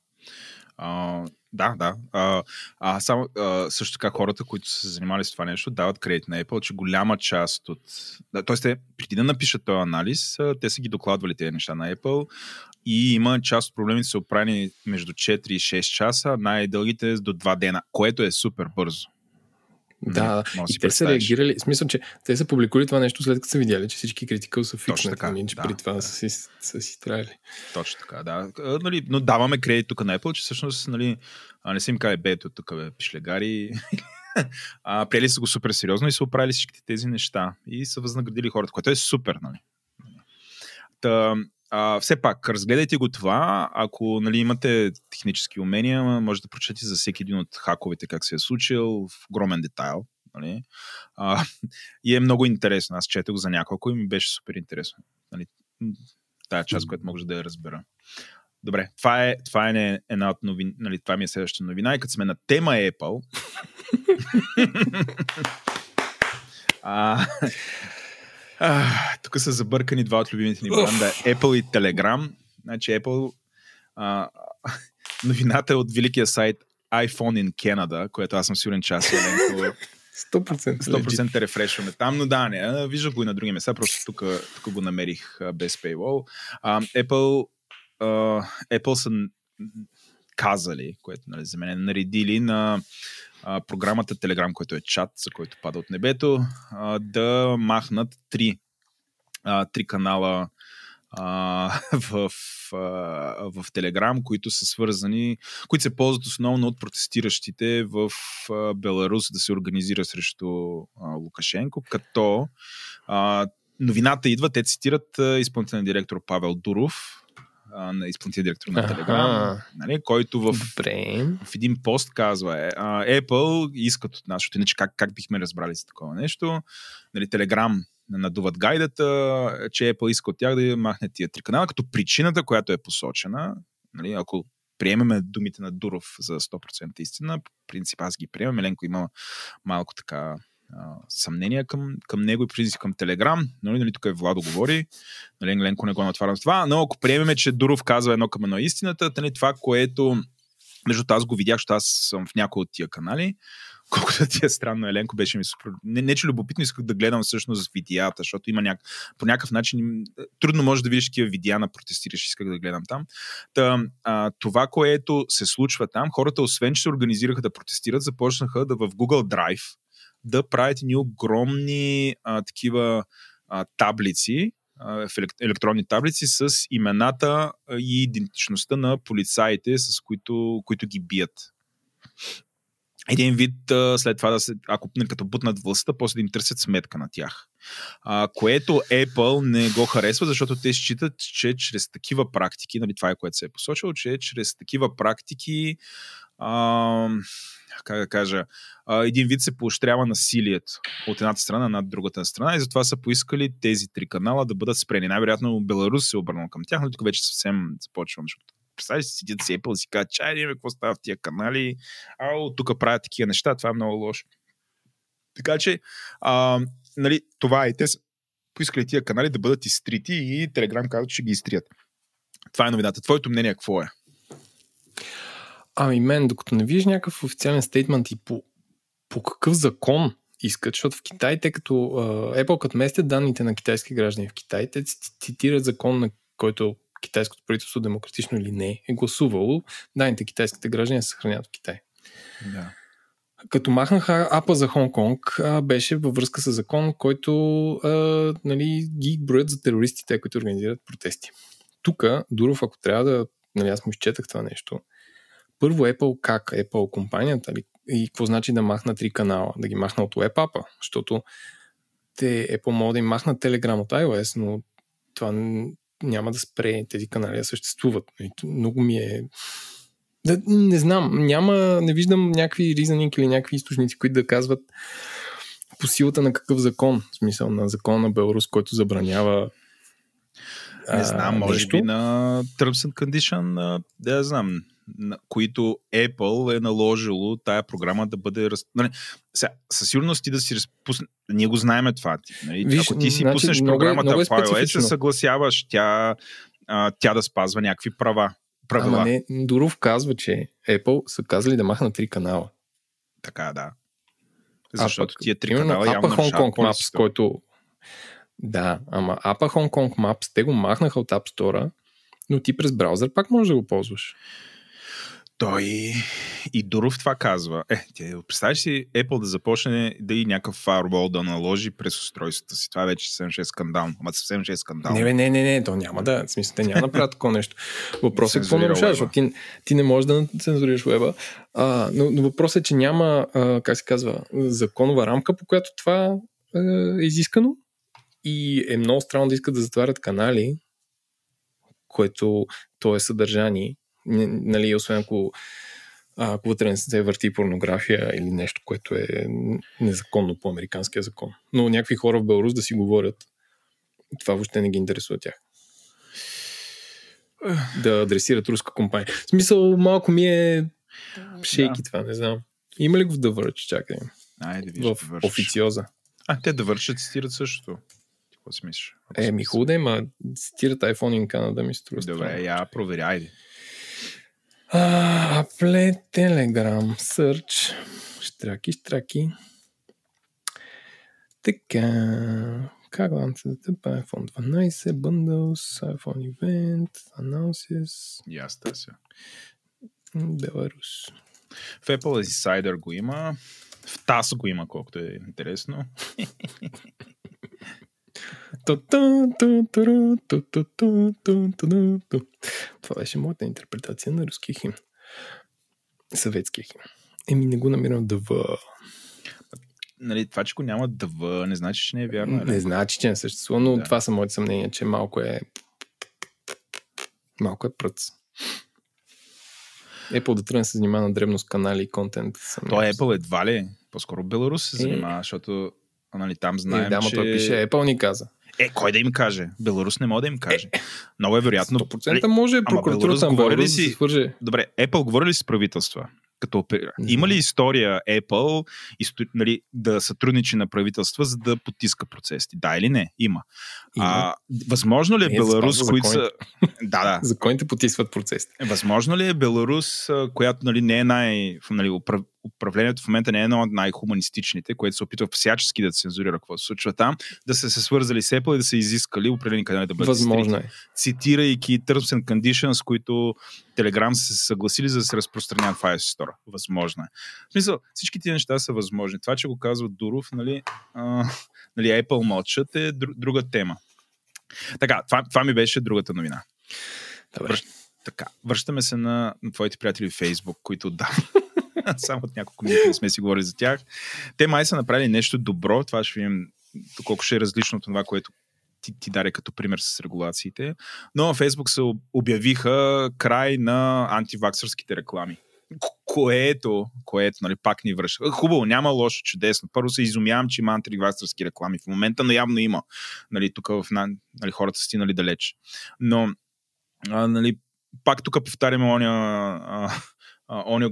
Да, да. А, а само а, също така хората, които са се занимали с това нещо, дават кредит на Apple, че голяма част от... Да, тоест, преди да напишат този анализ, те са ги докладвали тези неща на Apple и има част от проблемите са оправени между 4 и 6 часа, най-дългите до 2 дена, което е супер бързо. Да, и те са реагирали, в смисъл, че те са публикували това нещо след като са видяли, че всички критикъл са фикшнати, така, че да, при това да. са, си, са си трябвали. Точно така, да. Нали, но даваме кредит тук на Apple, че всъщност нали, а не са им кае бето тук, бе, пишлегари. а, приели са го супер сериозно и са оправили всичките тези неща. И са възнаградили хората, което е супер, нали. Та, а, все пак, разгледайте го това. Ако нали, имате технически умения, може да прочете за всеки един от хаковете как се е случил в огромен детайл. Нали? А, и е много интересно. Аз четох за няколко и ми беше супер интересно. Нали? Тая част, която може да я разбера. Добре, това е, това е една от новин, нали, това ми е следващата новина и като сме на тема Apple, а, а, тук са забъркани два от любимите ни бранда. Apple и Telegram. Значи Apple а, новината е от великия сайт iPhone in Canada, което аз съм сигурен, че аз 100%, 100% рефрешваме там, но да, не, виждам го и на други места, просто тук, тук го намерих без paywall. А, Apple, а, Apple са казали, което нали, за мен е наредили на програмата Telegram, който е чат, за който пада от небето, а, да махнат три, а, три канала а, в, а, в Телеграм, които са свързани, които се ползват основно от протестиращите в а, Беларус да се организира срещу а, Лукашенко, като а, новината идва, те цитират изпълнителен директор Павел Дуров, на изпълнителния директор на Telegram, нали, който в, в един пост казва е, а, Apple искат от нас, защото иначе как, как бихме разбрали за такова нещо. Нали, Telegram надуват гайдата, че Apple иска от тях да махне тия три канала, като причината, която е посочена, нали, ако приемеме думите на Дуров за 100% истина. По принцип аз ги приемам. Еленко има малко така а, съмнения към, към него и преди към Телеграм. Нали, нали, тук е Владо говори. Нали, Ленко не го натварям с това. Но ако приемеме, че Дуров казва едно към едно истината, нали, това, което между аз го видях, защото аз съм в някои от тия канали, колкото ти е странно, Еленко беше ми супер. Не, не че любопитно исках да гледам всъщност видеята, защото има няк... по някакъв начин трудно може да видиш такива видеа на протестираш, исках да гледам там. Та, а, това, което се случва там, хората, освен че се организираха да протестират, започнаха да в Google Drive да правят ни огромни а, такива а, таблици, в електронни таблици с имената и идентичността на полицаите, с които, които ги бият един вид след това да се, ако нали, като бутнат властта, после да им търсят сметка на тях. А, което Apple не го харесва, защото те считат, че чрез такива практики, нали, това е което се е посочило, че чрез такива практики а, как да кажа, а, един вид се поощрява насилието от едната страна над другата страна и затова са поискали тези три канала да бъдат спрени. Най-вероятно Беларус се е обърнал към тях, но тук вече съвсем започвам, защото представиш си, седят си Apple и си казват, чай, какво става в тия канали, ау, тук правят такива неща, това е много лошо. Така че, а, нали, това е. Те са поискали тия канали да бъдат изтрити и Telegram казва, че ги изтрият. Това е новината. Твоето мнение какво е? Ами мен, докато не видиш някакъв официален стейтмент и по, по какъв закон искат, защото в Китай, тъй като uh, Apple като местят данните на китайски граждани в Китай, те цитират закон, на който китайското правителство демократично или не е гласувало, данните китайските граждани се съхраняват в Китай. Да. Като махнаха апа за Хонг-Конг, беше във връзка с закон, който а, нали, ги броят за терористите, които организират протести. Тук, Дуров, ако трябва да... Нали, аз му изчетах това нещо. Първо Apple, как? Apple компанията, ли, и какво значи да махна три канала? Да ги махна от Web app защото те Apple могат да им махнат Telegram от iOS, но това няма да спре. Тези канали да съществуват. Много ми е... Да, не знам, няма, не виждам някакви ризанинг или някакви източници, които да казват по силата на какъв закон, в смисъл на закон на Беларус, който забранява не знам, може нещо. би на Terms and Condition, да я знам, на които Apple е наложило тая програма да бъде... Раз... Нали, сега, със сигурност ти да си разпусне... Ние го знаем това. Нали? Виж, Ако ти си значи, пуснеш много, програмата много е в iOS, се съгласяваш тя, а, тя да спазва някакви права. Правила. Ама не, Дуров казва, че Apple са казали да махнат три канала. Така, да. Защото а, тия три канала явно Hong Kong Maps, който... Да, ама Apple Hong Kong Maps, те го махнаха от App Store, но ти през браузър пак можеш да го ползваш. Той и Дуров това казва. Е, ти представяш си Apple да започне да и някакъв фарвол да наложи през устройствата си. Това вече съвсем ще е скандал. Ама съвсем ще е скандал. Не, не, не, не, то няма да. В смисъл, те няма да направят такова нещо. Въпросът е какво нарушаваш, защото ти, ти не можеш да цензурираш веба. А, но, но въпросът е, че няма, а, как се казва, законова рамка, по която това е изискано. И е много странно да искат да затварят канали, което то е съдържание, нали, освен ако, ако вътре не се върти порнография или нещо, което е незаконно по американския закон. Но някакви хора в Беларус да си говорят, това въобще не ги интересува тях. Да адресират руска компания. В смисъл, малко ми е шейки да. това, не знам. Има ли го в да върча, чакай. Айде, виж, в да официоза. А, те да вършат, цитират същото. Какво си мислиш? Е, ми хубаво да има. Цитират iPhone и Canada ми струва. Добре, я проверяй. Apple Telegram Search. Штраки, штраки. Така. Как вам се iPhone 12, Bundles, iPhone Event, Announcers. И аз търся. Беларус. В Apple Insider го има. В TAS го има, колкото е интересно. Това беше моята интерпретация на руския химн. Съветския химн. Еми, не го намирам ДВ. Нали, това, че го няма ДВ, не значи, че не е вярно. Не, не значи, че не съществува, но да. това са моите съмнения, че малко е малко е пръц. Apple да тръгне се занимава на древност канали и контент. Той е Apple едва ли? По-скоро Беларус се занимава, е... защото нали, там знаем, е, да, че... той пише Apple ни каза. Е, кой да им каже? Беларус не може да им каже. Много е вероятно. 100% може Ама прокуратурата на Беларус да си- свърже. Добре, Apple говори ли с правителства? Като оперира? Не Има ли история Apple исто... нали, да сътрудничи на правителства, за да потиска процесите? Да или не? Има. Има. А, възможно ли е Не, Беларус, които са... Да, да. Законите потисват процесите. Възможно ли е Беларус, която нали, не е най... Нали. Управлението в момента не е едно от най-хуманистичните, което се опитва всячески да цензурира какво се случва там, да са се свързали с Apple и да са изискали определени канали да бъдат Възможно е. цитирайки Terms and Conditions, които Telegram са се съгласили за да се разпространяват в iOS Store. Възможно е. В смисъл, всички тези неща са възможни. Това, че го казва Дуров, нали, а, нали Apple мълчат е дру, друга тема. Така, това, това ми беше другата новина. Добре. Връщ- Така, връщаме се на, на твоите приятели в Facebook, които да, само от няколко минути сме си говорили за тях. Те май са направили нещо добро, това ще видим доколко ще е различно от това, което ти, ти даде като пример с регулациите. Но във Facebook се об- обявиха край на антиваксърските реклами. Ко- Което, което, нали, пак ни връща. Хубаво, няма лошо, чудесно. Първо се изумявам, че има антиваксърски реклами. В момента, но явно има. Нали, тук в, на- нали, хората са стигнали далеч. Но, а, нали, пак тук повтаряме оня, оня,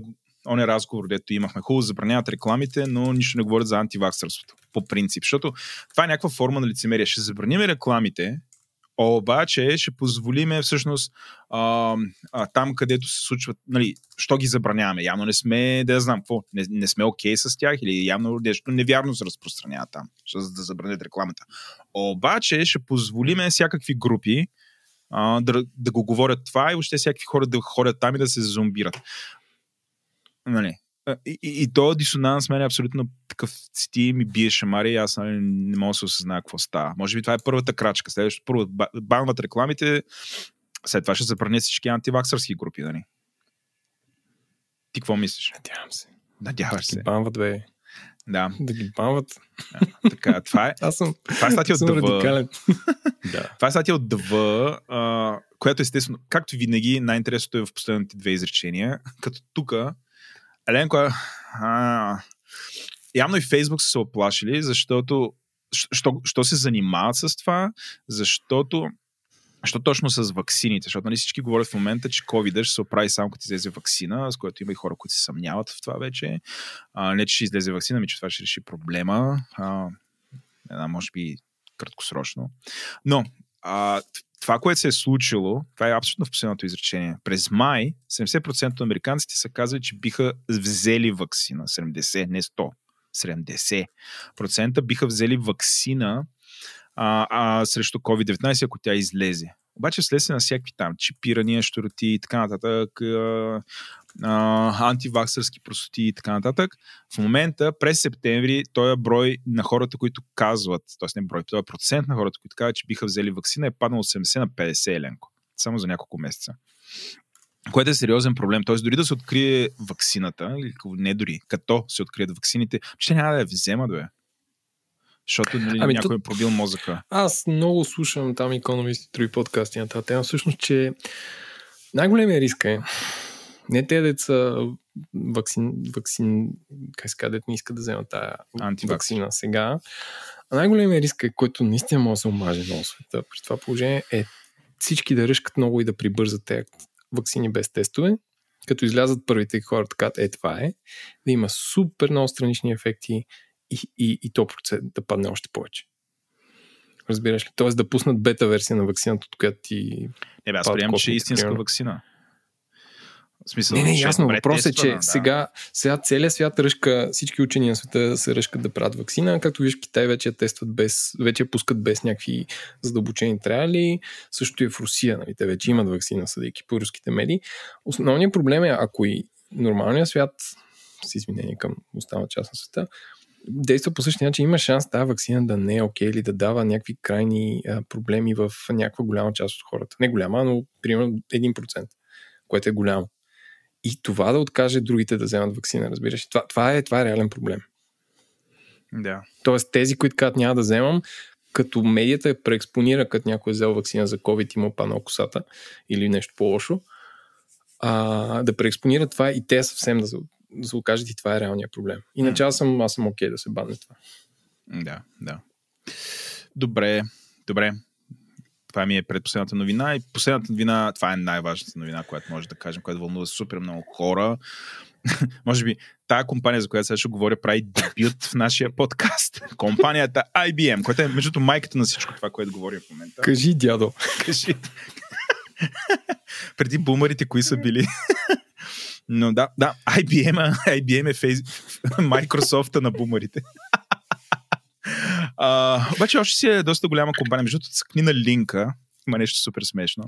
оня разговор, дето имахме. Хубаво забраняват рекламите, но нищо не говорят за антиваксърството. По принцип. Защото това е някаква форма на лицемерие. Ще забраним рекламите, обаче ще позволиме всъщност а, а, там, където се случват, нали, що ги забраняваме? Явно не сме, да я знам какво, не, не сме окей okay с тях или явно нещо невярно се разпространява там, за да забранят рекламата. Обаче ще позволиме всякакви групи а, да, да го говорят това и въобще всякакви хора да ходят там и да се зомбират. Нали? И, и, и то дисонанс мен е абсолютно такъв цити ми бие шамари и аз нали, не мога да се осъзная какво става. Може би това е първата крачка. Следващото първо ба- банват рекламите, след това ще забранят всички антиваксърски групи. Нали? Ти какво мислиш? Надявам се. Надяваш Да ги се. банват, бе. Да, Да ги банват. така. Това е, Аз съм, това е статия от ДВ. да. Това е статия от ДВ, а, която естествено, както винаги, най-интересното е в последните две изречения. Като тук, Еленко, а, явно и Фейсбук са се оплашили, защото що, що, се занимават с това, защото що точно с ваксините, защото нали, всички говорят в момента, че COVID ще се оправи само като излезе вакцина, с което има и хора, които се съмняват в това вече. А, не, че ще излезе вакцина, ми че това ще реши проблема. А, не знам, може би краткосрочно. Но а, това, което се е случило, това е абсолютно в последното изречение. През май 70% от американците са казали, че биха взели вакцина. 70, не 100. 70% биха взели вакцина а, а, срещу COVID-19, ако тя излезе. Обаче вследствие на всякакви там чипирания, щуроти и така нататък, а, антиваксърски простоти и така нататък, в момента, през септември, този брой на хората, които казват, т.е. не брой, този процент на хората, които казват, че биха взели вакцина, е паднал от 70 на 50 еленко. Само за няколко месеца. Което е сериозен проблем. Т.е. дори да се открие вакцината, или не дори, като се открият вакцините, че няма да я вземат, бе. Защото нали, Ами, някой е пробил мозъка. Аз много слушам там економисти други подкасти на тази тема. Всъщност, че най-големия риск е не те деца вакцин, вакцин как се казва, не искат да вземат тази Антиваксери. вакцина сега. А най-големия риск е, който наистина може да се омаже много света при това положение е всички да ръшкат много и да прибързат тези вакцини без тестове, като излязат първите хора така, е това е, да има супер много странични ефекти и, и, и то процент да падне още повече. Разбираш ли? Тоест да пуснат бета версия на вакцината, от която ти... Не, бе, аз приемам, че е истинска вакцина. В смисъл, Не, не, ясно. Въпросът е, че да. сега, сега целият свят ръшка, всички учени на света се ръшкат да правят вакцина. Както виж, Китай вече я тестват без, вече я пускат без някакви задълбочени триали. Също и в Русия, нали, те вече имат вакцина, съдейки по руските медии. Основният проблем е, ако и нормалният свят, с извинение към останала част на света, действа по същия начин, има шанс тази вакцина да не е окей или да дава някакви крайни а, проблеми в някаква голяма част от хората. Не голяма, но примерно 1%, което е голямо. И това да откаже другите да вземат вакцина, разбираш. Това, това, е, това е реален проблем. Да. Тоест тези, които казват няма да вземам, като медията я преекспонира, като някой е взел вакцина за COVID и му паднал косата или нещо по-лошо, а, да преекспонира това и те съвсем да се, окажат и това е реалният проблем. Иначе аз съм, аз съм окей да се банне това. Да, да. Добре. Добре. Това ми е предпоследната новина. И последната новина, това е най-важната новина, която може да кажем, която вълнува супер много хора. може би тая компания, за която сега ще говоря, прави дебют в нашия подкаст. Компанията IBM, която е между майката на всичко това, което говоря в момента. Кажи, дядо. Кажи. Преди бумарите, кои са били. Но да, да, IBM, IBM е фейс... Microsoft на бумарите. А, обаче още си е доста голяма компания. Между другото, цъкни на линка. Има нещо супер смешно.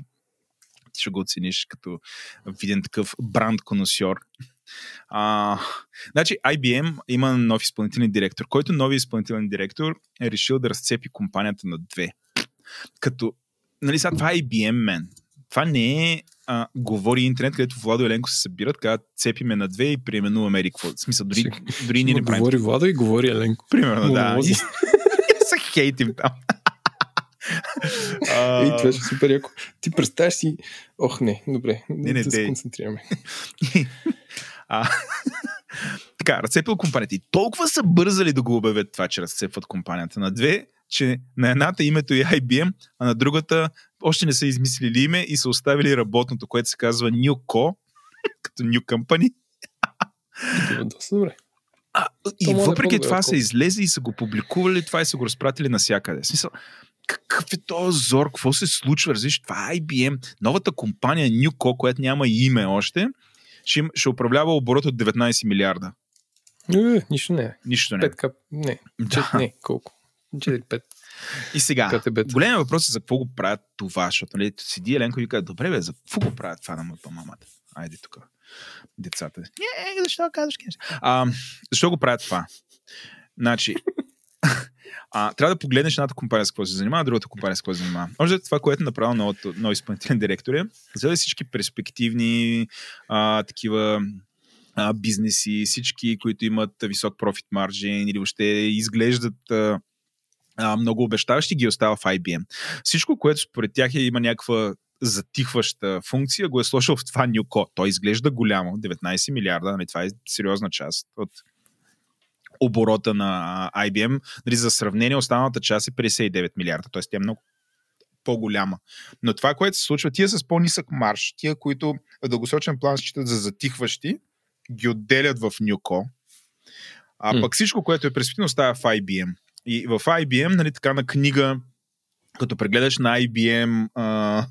Ти ще го оцениш като виден такъв бранд коносьор. А, значи IBM има нов изпълнителен директор, който нови изпълнителен директор е решил да разцепи компанията на две. Като, нали сега, това е IBM, мен. Това не е а, говори интернет, където Владо и Еленко се събират, казват цепиме на две и преименуваме Ерик. В смисъл, дори, дори ние не правим. Говори Владо и говори Еленко. Примерно, да. Монолози. И се хейтим там. А, Ей, това ще е супер яко. Ти представяш си... Ох, не, добре. Не, не, да се концентрираме. а, така, разцепил компанията. И толкова са бързали да го обявят това, че разцепват компанията на две, че на едната името е IBM, а на другата още не са измислили име и са оставили работното, което се казва Newco, като New Company. Е доста добре. А, и То е въпреки по-добре, това са колко. излезли и са го публикували това и са го разпратили навсякъде. Смисъл, какъв е този зор? Какво се случва? Разбираш, това е IBM, новата компания Newco, която няма име още, ще, ще управлява оборот от 19 милиарда. Е, нищо не е. Нищо не. 5 кап. Не. Да. Не. Колко? 4-5. И сега, КТБ-та. големият въпрос е за какво го правят това, защото нали, седи Еленко и казва, добре бе, за какво го правят това на моята мамата? Айде тук, децата. Не, защо казваш неща? а, Защо го правят това? Значи, а, трябва да погледнеш едната компания с какво се занимава, другата компания с какво се занимава. Може да това, което е направил новото, нови изпълнителен директор е, взели всички перспективни а, такива а, бизнеси, всички, които имат висок профит маржин или въобще изглеждат а, а, много обещаващи, ги остава в IBM. Всичко, което според тях е, има някаква затихваща функция, го е сложил в това Newco. Той изглежда голямо, 19 милиарда, нали, това е сериозна част от оборота на IBM. Нали, за сравнение, останалата част е 59 милиарда, т.е. тя е много по-голяма. Но това, което се случва, тия с по-нисък марш, тия, които в дългосрочен план считат за затихващи, ги отделят в Newco, а пък всичко, което е перспективно, става в IBM. И в IBM, нали, така на книга, като прегледаш на IBM а,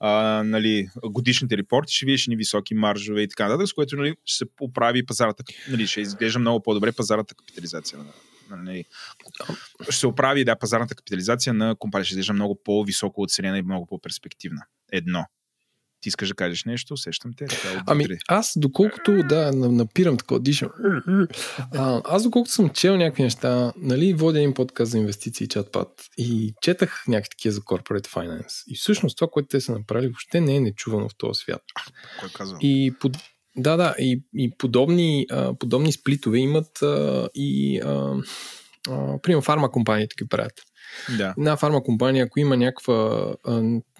а, нали, годишните репорти, ще видиш ни високи маржове и така нататък, с което нали, ще се поправи пазарата, нали, ще изглежда много по-добре пазарната капитализация. на- Нали, ще се оправи да, пазарната капитализация на компания, ще изглежда много по-високо оценена и много по-перспективна. Едно. Ти искаш да кажеш нещо? Усещам те. Така, Ами, аз доколкото, да, на- напирам така, дишам. А, аз доколкото съм чел някакви неща, нали, водя един подкаст за инвестиции чатпад и четах някакви такива за corporate finance. И всъщност това, което те са направили, въобще не е нечувано в този свят. Кой казва? И под... Да, да, и, и подобни, а, подобни сплитове имат а, и а, а, примерно фарма компаниите ги правят. Да. Една фарма компания, ако има някаква,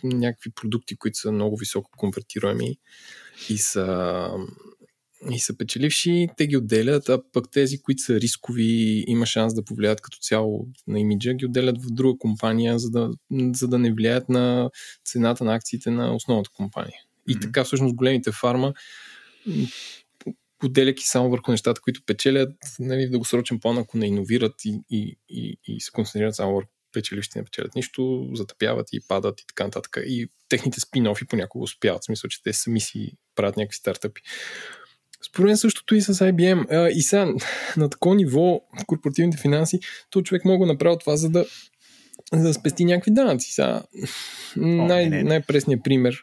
някакви продукти, които са много високо конвертируеми и са, и са печеливши, те ги отделят, а пък тези, които са рискови, има шанс да повлияят като цяло на имиджа, ги отделят в друга компания, за да, за да не влияят на цената на акциите на основната компания. И Мгм. така всъщност големите фарма м, отделяйки само върху нещата, които печелят, нали, в дългосрочен план, ако не иновират и, и, и, и се концентрират само върху печелившите не печелят нищо, затъпяват и падат и така нататък. И техните спин-офи понякога успяват, в смисъл, че те сами си правят някакви стартъпи. Според мен същото и с IBM. А, и сега на такова ниво корпоративните финанси, то човек мога да направи това, за да, за да спести някакви данъци. Сега, най- най-пресният пример.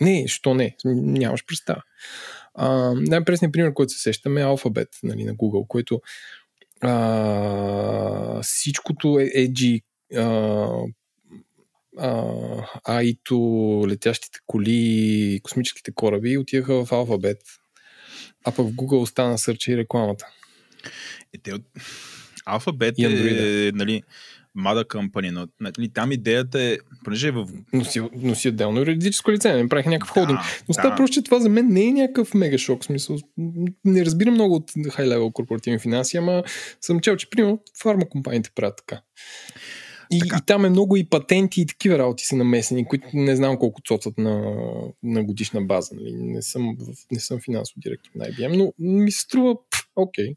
Не, що не? Нямаш представа. А, най-пресният пример, който се сещаме е Alphabet нали, на Google, който а, всичкото е edgy а, аито, летящите коли, космическите кораби отиваха в Alphabet. А пък в Google остана сърча и рекламата. Е, те от... Alphabet И е, нали, Mother Company, но нали, там идеята е, понеже е в... Но си, но си отделно юридическо лице, не правиха някакъв холдинг. Но да. става просто, че това за мен не е някакъв мега шок. в Смисъл, не разбирам много от level корпоративни финанси, ама съм чел, че примерно фарма компаниите правят така. И, Така. и там е много и патенти и такива работи са намесени, които не знам колко цоцат на, на годишна база. Нали? Не, съм, не съм финансов директор на IBM, но ми се струва окей.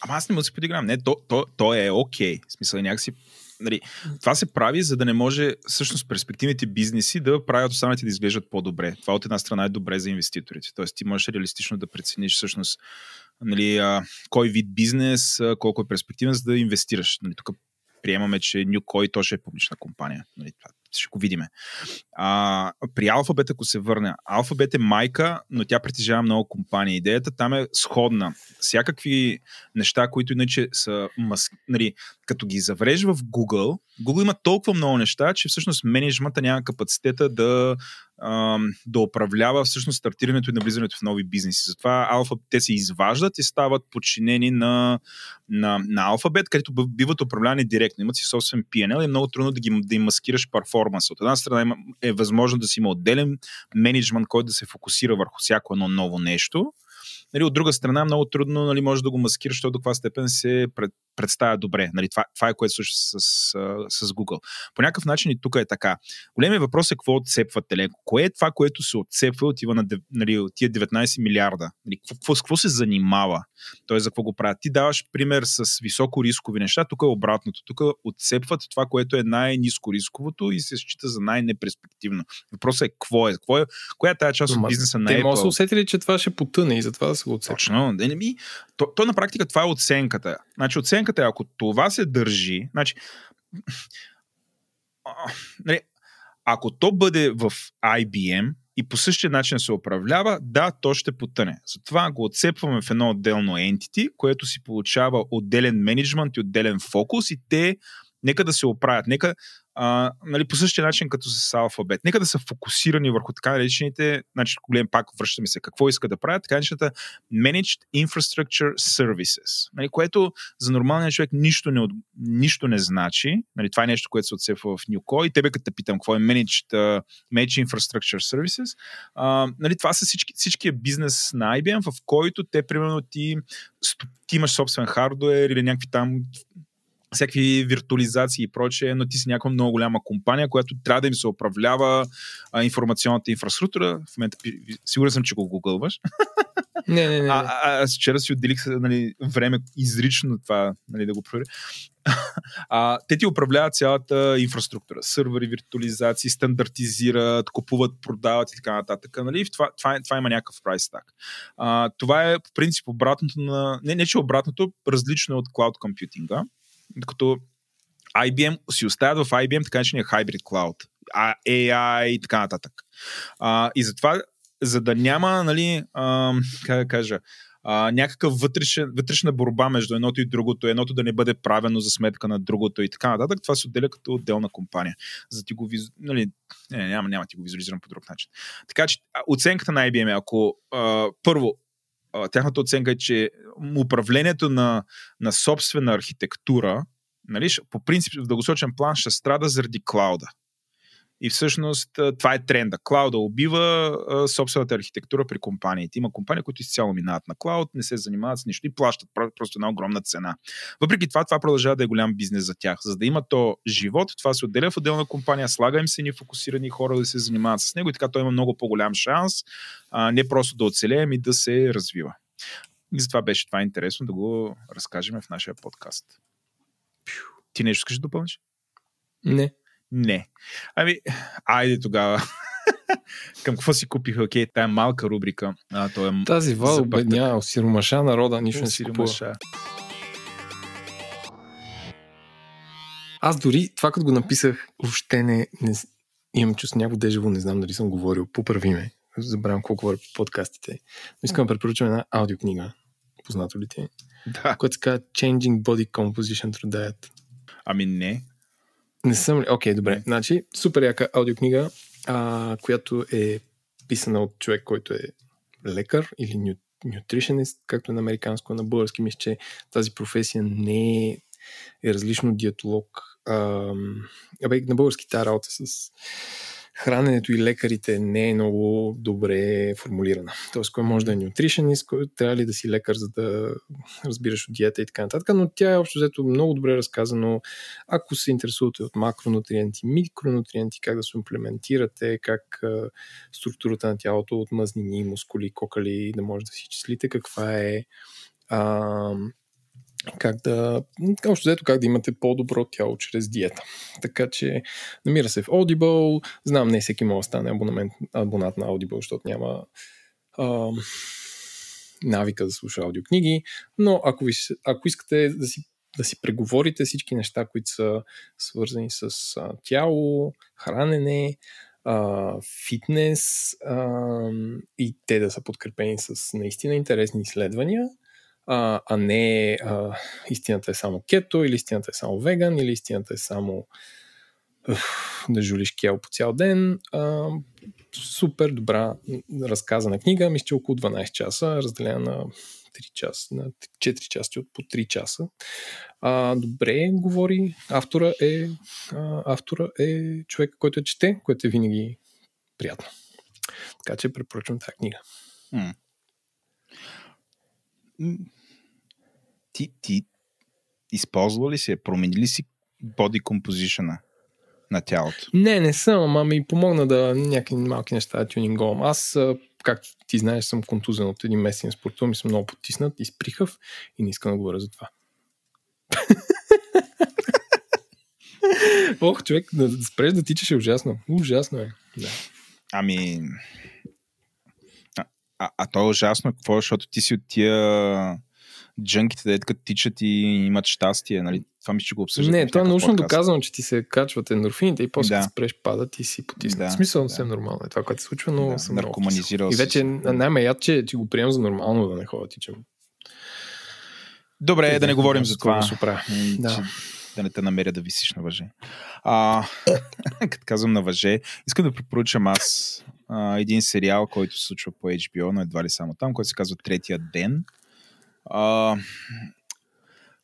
Ама аз не му се подигравам. Не, то, то, то е окей. В смисъл, някакси Нали, това се прави, за да не може всъщност перспективните бизнеси да правят останалите да изглеждат по-добре. Това от една страна е добре за инвеститорите. Тоест ти можеш реалистично да прецениш всъщност нали, а, кой вид бизнес, а, колко е перспективен, за да инвестираш. Нали, тук приемаме, че Newcoin то ще е публична компания. Нали, това ще го видиме. А, при Alphabet, ако се върне, Alphabet е майка, но тя притежава много компании. Идеята там е сходна. Всякакви неща, които иначе са мас... нали, като ги заврежеш в Google, Google има толкова много неща, че всъщност менеджмента няма капацитета да, да управлява всъщност стартирането и навлизането в нови бизнеси. Затова Alphabet те се изваждат и стават подчинени на, на, на Alphabet, където биват управлявани директно. Имат си собствен PNL и е много трудно да, ги, да им маскираш перформанс. От една страна е възможно да си има отделен менеджмент, който да се фокусира върху всяко едно ново нещо. Нали, от друга страна, много трудно нали, може да го маскираш, защото до каква степен се пред, представя добре. Нали, това, това е което случва с, с, с Google. По някакъв начин и тук е така. Големият въпрос е какво отцепва телеко. Кое е това, което се отцепва и отива на нали, от тия 19 милиарда? Нали, какво, какво, се занимава? Тоест, за какво го правят? Ти даваш пример с високо рискови неща, тук е обратното. Тук отцепват това, което е най-низко рисковото и се счита за най-неперспективно. Въпросът е какво е? Какво е коя е тази част от бизнеса на Те Apple? може да се усетили, че това ще потъне и затова се го отсече. Точно. Е, не ми, то, то, на практика това е оценката. Значи оценката е, ако това се държи, значи, нали, ако то бъде в IBM и по същия начин се управлява, да, то ще потъне. Затова го отцепваме в едно отделно entity, което си получава отделен менеджмент и отделен фокус и те нека да се оправят, нека а, нали, по същия начин като с Alphabet, нека да са фокусирани върху така наречените, значи, гледам пак, връщаме се, какво иска да правят, така наречената Managed Infrastructure Services, нали, което за нормалния човек нищо не, нищо не значи. Нали, това е нещо, което се отсепва в Newco и тебе като те питам какво е Managed, uh, Managed Infrastructure Services, а, нали, това са всички, всичкия бизнес на IBM, в който те, примерно, ти, ти имаш собствен хардуер или някакви там всякакви виртуализации и прочее, но ти си някаква много голяма компания, която трябва да им се управлява а, информационната инфраструктура. В момента сигурен съм, че го гугълваш. Не, не, не. А, а, аз вчера си отделих нали, време изрично това нали, да го проверя. А, те ти управляват цялата инфраструктура. Сървъри, виртуализации, стандартизират, купуват, продават и така нататък. Нали? В Това, това, това има някакъв прайс так. А, това е по принцип обратното на... Не, не че обратното, различно е от клауд компютинга. Като IBM си оставят в IBM така наречения hybrid cloud. AI и така нататък. А, и затова, за да няма, нали, а, как да кажа, а, някакъв вътрешен, вътрешна борба между едното и другото, едното да не бъде правено за сметка на другото и така нататък, това се отделя като отделна компания. За ти го визу... нали, не, няма, няма ти го визуализирам по друг начин. Така че оценката на IBM е, ако а, първо, тяхната оценка е, че управлението на, на собствена архитектура, нали, по принцип в дългосрочен план ще страда заради клауда. И всъщност това е тренда. Клауда убива а, собствената архитектура при компаниите. Има компании, които изцяло минават на клауд, не се занимават с нищо и плащат про- просто една огромна цена. Въпреки това, това продължава да е голям бизнес за тях. За да има то живот, това се отделя в отделна компания, слага им се ни фокусирани хора да се занимават с него и така той има много по-голям шанс а, не просто да оцелеем и да се развива. И затова беше това интересно да го разкажем в нашия подкаст. Ти нещо искаш да допълниш? не. Не. Ами, айде тогава. Към какво си купих? Окей, тая малка рубрика. А, то е Тази вал обедня, сиромаша народа, нищо не си купува. Аз дори това, като го написах, въобще не, не имам чувство някакво дежаво, не знам дали съм говорил, поправи ме. Забравям колко говоря по подкастите. Но искам да препоръчам една аудиокнига. Познато ли ти? е? Да. Която се казва Changing Body Composition Through Diet. Ами не. Не съм ли? Окей, добре. Не. Значи, супер яка аудиокнига, а, която е писана от човек, който е лекар или ню, нютришенист, както е на американско, на български. Мисля, че тази професия не е, е различно диетолог. Ам, Абе, на български тази работа с храненето и лекарите не е много добре формулирана. Тоест, кой може да е nutritionist, кой трябва ли да си лекар, за да разбираш от диета и така нататък, но тя е общо взето много добре разказано. Ако се интересувате от макронутриенти, микронутриенти, как да се имплементирате, как структурата на тялото от мъзнини, мускули, кокали, да може да си числите каква е как да, общо взето как да имате по-добро тяло чрез диета. Така че намира се в Audible. Знам, не всеки може да стане абонамент, абонат на Audible, защото няма а, навика да слуша аудиокниги, но ако, ви, ако искате да си, да си преговорите всички неща, които са свързани с а, тяло, хранене, а, фитнес а, и те да са подкрепени с наистина интересни изследвания, а, а не а, истината е само кето, или истината е само веган, или истината е само да жулиш кел по цял ден. А, супер добра разказана книга, мисля, че около 12 часа, разделена на 3 часа, на 4 части от по 3 часа. А, добре говори. Автора е, а, автора е човек, който е чете, което е винаги приятно. Така че препоръчвам тази книга. М ти, ти използва ли си, промени ли си body composition на тялото? Не, не съм, ама ми помогна да някакви малки неща да тюнинговам. Аз, както ти знаеш, съм контузен от един месец на спортувам и съм много потиснат, изприхав и не искам да говоря за това. Ох, човек, да, да спреш да тичаш е ужасно. Ужасно е. Да. Ами... А, а, а то е ужасно. Какво? Защото ти си от тия джънките, да като тичат и имат щастие, нали? Това ми ще го обсъждат. Не, това е научно подкаст. доказано, че ти се качват ендорфините и после да. спреш падат и си потиснат. Да, в смисъл да. съвсем нормално е това, което се случва, но да, съм наркоманизирал И вече най-ме яд, че ти го приемам за нормално да не ходя тичам. Добре, Те, да не говорим за това. Да. да не те намеря да висиш на въже. А, като казвам на въже, искам да препоръчам аз а, един сериал, който се случва по HBO, но едва ли само там, който се казва Третия ден. А,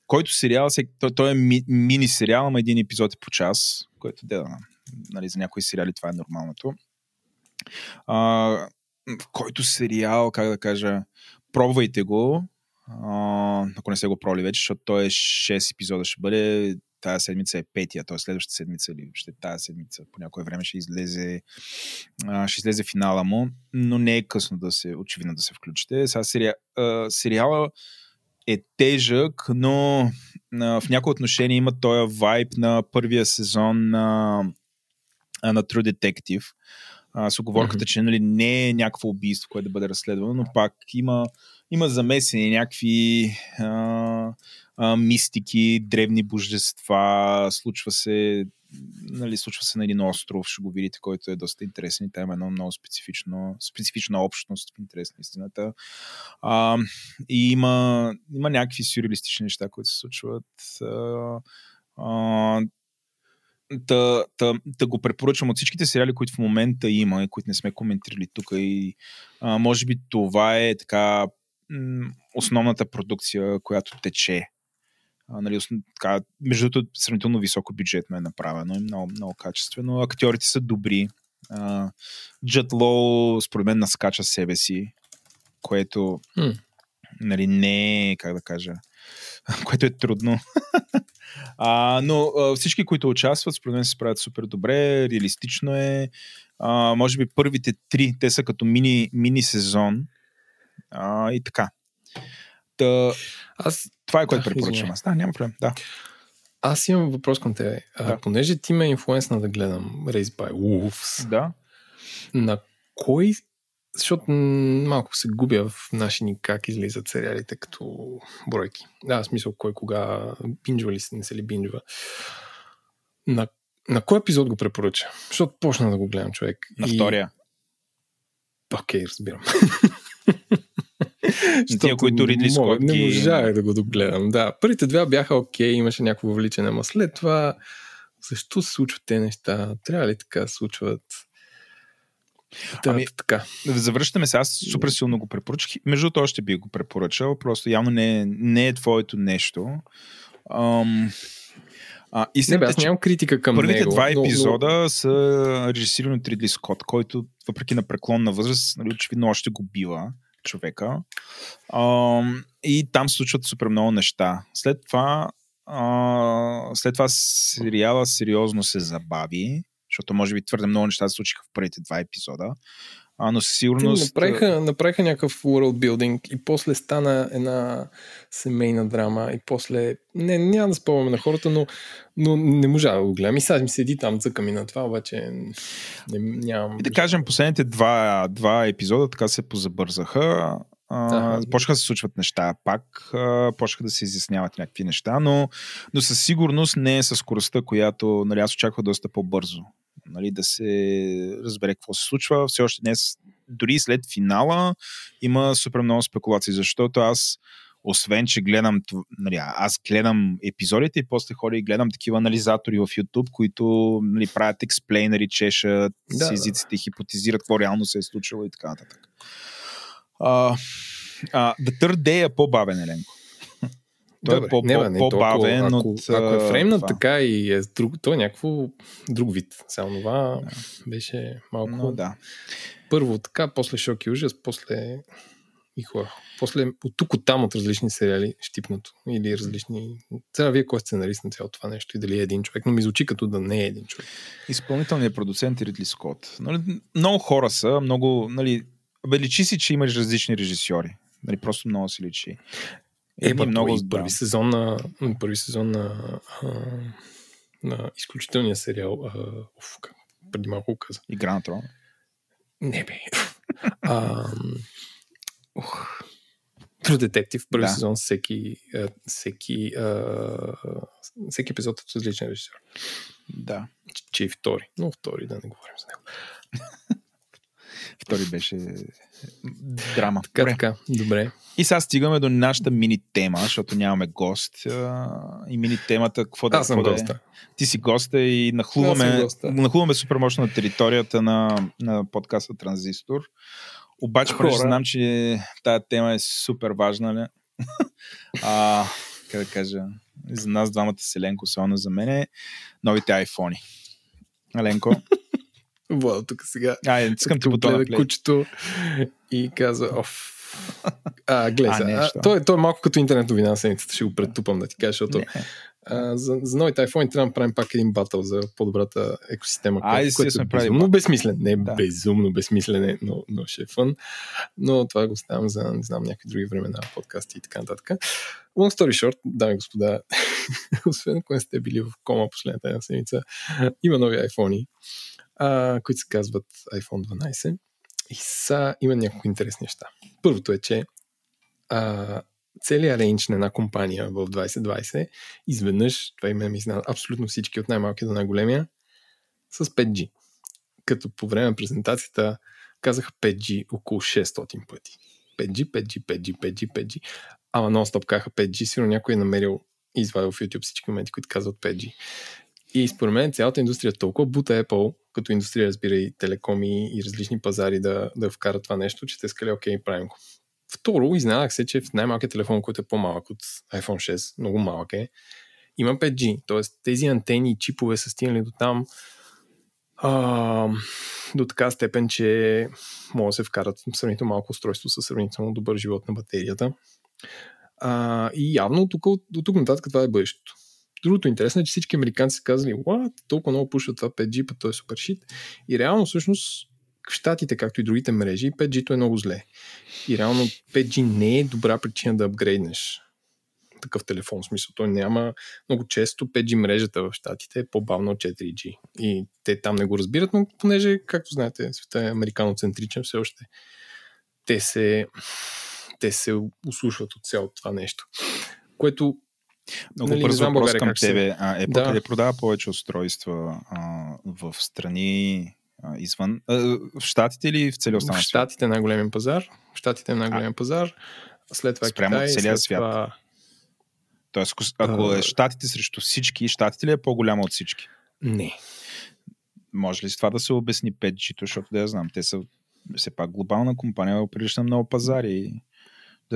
който сериал, той, той е ми, мини сериал, ама един епизод е по час, което да, нали, за някои сериали това е нормалното. А, в който сериал, как да кажа, пробвайте го, а, ако не сте го проли вече, защото той е 6 епизода ще бъде, тази седмица е петия, т.е. следващата седмица или ще тази седмица по някое време ще излезе, а, ще излезе финала му, но не е късно да се, очевидно да се включите. Сега сериал, а, сериала е тежък, но а, в някои отношения има този вайб на първия сезон на, на True Detective. А, с оговорката, mm-hmm. че нали, не е някакво убийство, което да бъде разследвано, но пак има, има замесени някакви а, а, мистики, древни божества, случва се нали, случва се на един остров, ще го видите, който е доста интересен и там е едно много специфично, специфична общност в интерес на истината. А, и има, има някакви сюрреалистични неща, които се случват. А, а, да, да, да го препоръчвам от всичките сериали, които в момента има и които не сме коментирали тук и а, може би това е така основната продукция, която тече а, нали, така, между другото, сравнително високо бюджетно е направено и много, много качествено. Актьорите са добри. Джет Лоу, според мен, наскача себе си, което mm. нали, не е, как да кажа, което е трудно. а, но а, всички, които участват, според мен се справят супер добре, реалистично е. А, може би първите три, те са като мини, мини сезон а, и така. Та, аз... Това е което да, препоръчвам аз. Да, няма проблем. Да. Аз имам въпрос към тебе. Да. А, понеже ти ме инфлуенсна да гледам Race by Wolves, да. на кой защото малко се губя в наши ни как излизат сериалите като бройки. Да, в смисъл кой кога бинджва ли се, не се ли бинджва. На, на кой епизод го препоръча? Защото почна да го гледам човек. На и... втория. Окей, okay, разбирам. Тия, които Ридли Скот Не можах да го догледам. Да, първите два бяха окей, okay, имаше някакво вличане, но след това защо се случват те неща? Трябва ли така се случват? Да, ами, така. Завръщаме се. Аз супер силно го препоръчах. Между това ще би го препоръчал. Просто явно не, не е твоето нещо. Ам, А, Не, бе, истината аз нямам критика към първите него. два но- но- епизода са режисирани от Ридли Скот, който въпреки на преклонна възраст, нали, очевидно още го бива човека. А, и там се случват супер много неща. След това а, след това сериала сериозно се забави, защото може би твърде много неща се случиха в първите два епизода. А, но със сигурност... направиха, направиха някакъв world building и после стана една семейна драма и после... Не, няма да спомняме на хората, но, но не можа да го гледам. И сега ми седи там, цъка ми на това, обаче не, нямам... И да кажем, последните два, два епизода така се позабързаха. А, почнаха да се случват неща пак, а, почнаха да се изясняват някакви неща, но, но със сигурност не е със скоростта, която нали, аз очаквах доста по-бързо. Нали, да се разбере какво се случва. Все още днес, дори след финала, има супер много спекулации, защото аз освен, че гледам, нали, аз гледам епизодите и после ходя и гледам такива анализатори в YouTube, които нали, правят експлейнери, чешат Да, с езиците, хипотезират какво реално се е случило и така нататък. А, а, The Third Day е по-бавен, Еленко. Той Добре, е по, не, по, бе, не, по-бавен толкова, ако, от... Ако е фреймнат това. така и е друг, то е някакво друг вид. Само това беше малко... Но, да. Първо така, после шок и ужас, после и хора. После от тук от там от различни сериали щипнато. Или различни... Сега вие кой е сценарист на цялото това нещо и дали е един човек, но ми звучи като да не е един човек. Изпълнителният продуцент е Ридли Скот. Нали, много хора са, много... Нали, бе, личи си, че имаш различни режисьори. Нали, просто много си личи. Е, Едни много и първи сезон на, първи сезон на, а, на изключителния сериал. А, уф, преди малко го каза. Игра на трон. Не бе. а, ух. True Detective, първи Да. сезон, всеки, всеки, а, всеки епизод е различен режисьор. Да. Че и втори. Но втори, да не говорим за него. Втори беше драма. Така, Добре. така, добре. И сега стигаме до нашата мини тема, защото нямаме гост. а, И мини темата, какво да Аз съм какво да е? Ти си госта и Аз съм нахлуваме, госта. нахлуваме супер мощно на територията на, на подкаста Транзистор. Обаче, Хора. понеже знам, че тази тема е супер важна, не? а, как да кажа, за нас двамата с Еленко, особено за мен, е новите айфони. Еленко, Владо тук сега. ай, искам ти гледа плей. кучето и каза, оф. А, гледай, А, не, а, той, той е малко като интернет новина на седмицата, ще го претупам да ти кажа, защото Не. а, за, за новите iPhone трябва да правим пак един батъл за по-добрата екосистема, което, си което е безумно батъл. безсмислен. Не, Да. безумно безсмислен, е, но, но ще е фън. Но това го оставям за, не знам, някакви други времена, подкасти и така нататък. Long story short, дами и господа, освен ако не сте били в кома последната една седмица, има нови iPhone, а, които се казват iPhone 12 и са, има няколко интересни неща. Първото е, че а, целият рейндж на една компания в 2020 изведнъж, това име ми знае абсолютно всички от най-малкия до най-големия, с 5G. Като по време на презентацията казаха 5G около 600 пъти. 5G, 5G, 5G, 5G, 5G. Ама нон-стоп казаха 5G, сигурно някой е намерил и извадил в YouTube всички моменти, които казват 5G. И според мен цялата индустрия е толкова бута Apple, като индустрия разбира и телекоми и различни пазари да, да вкарат това нещо, че те скали, окей, правим го. Второ, изненадах се, че в най-малкият телефон, който е по-малък от iPhone 6, много малък е, има 5G. Тоест тези антени и чипове са стигнали до там а, до така степен, че могат да се вкарат сравнително малко устройство със сравнително добър живот на батерията. А, и явно тук, от тук нататък това е бъдещето. Другото интересно е, че всички американци са казали, what, толкова много пушат това 5G, път той е супер шит. И реално всъщност в Штатите, както и другите мрежи, 5G е много зле. И реално 5G не е добра причина да апгрейднеш такъв телефон. В смисъл, той няма много често 5G мрежата в Штатите е по-бавна от 4G. И те там не го разбират, но понеже, както знаете, света е американоцентричен все още. Те се, те се услушват от цялото това нещо. Което Много Нали, бързо въпрос към тебе. А, Apple Да. къде продава повече устройства а, в страни а, извън... А, в Штатите или в целия в останал свят? Штатите е най-големия пазар. В Штатите е най-големия пазар. След това е Спрямо Китай, целия свят. Това... Тоест, ако- ако А. е Штатите срещу всички, Штатите ли е по-голяма от всички? Не. Може ли с това да се обясни 5G, защото да я знам, те са все пак глобална компания, оперираща на много пазари.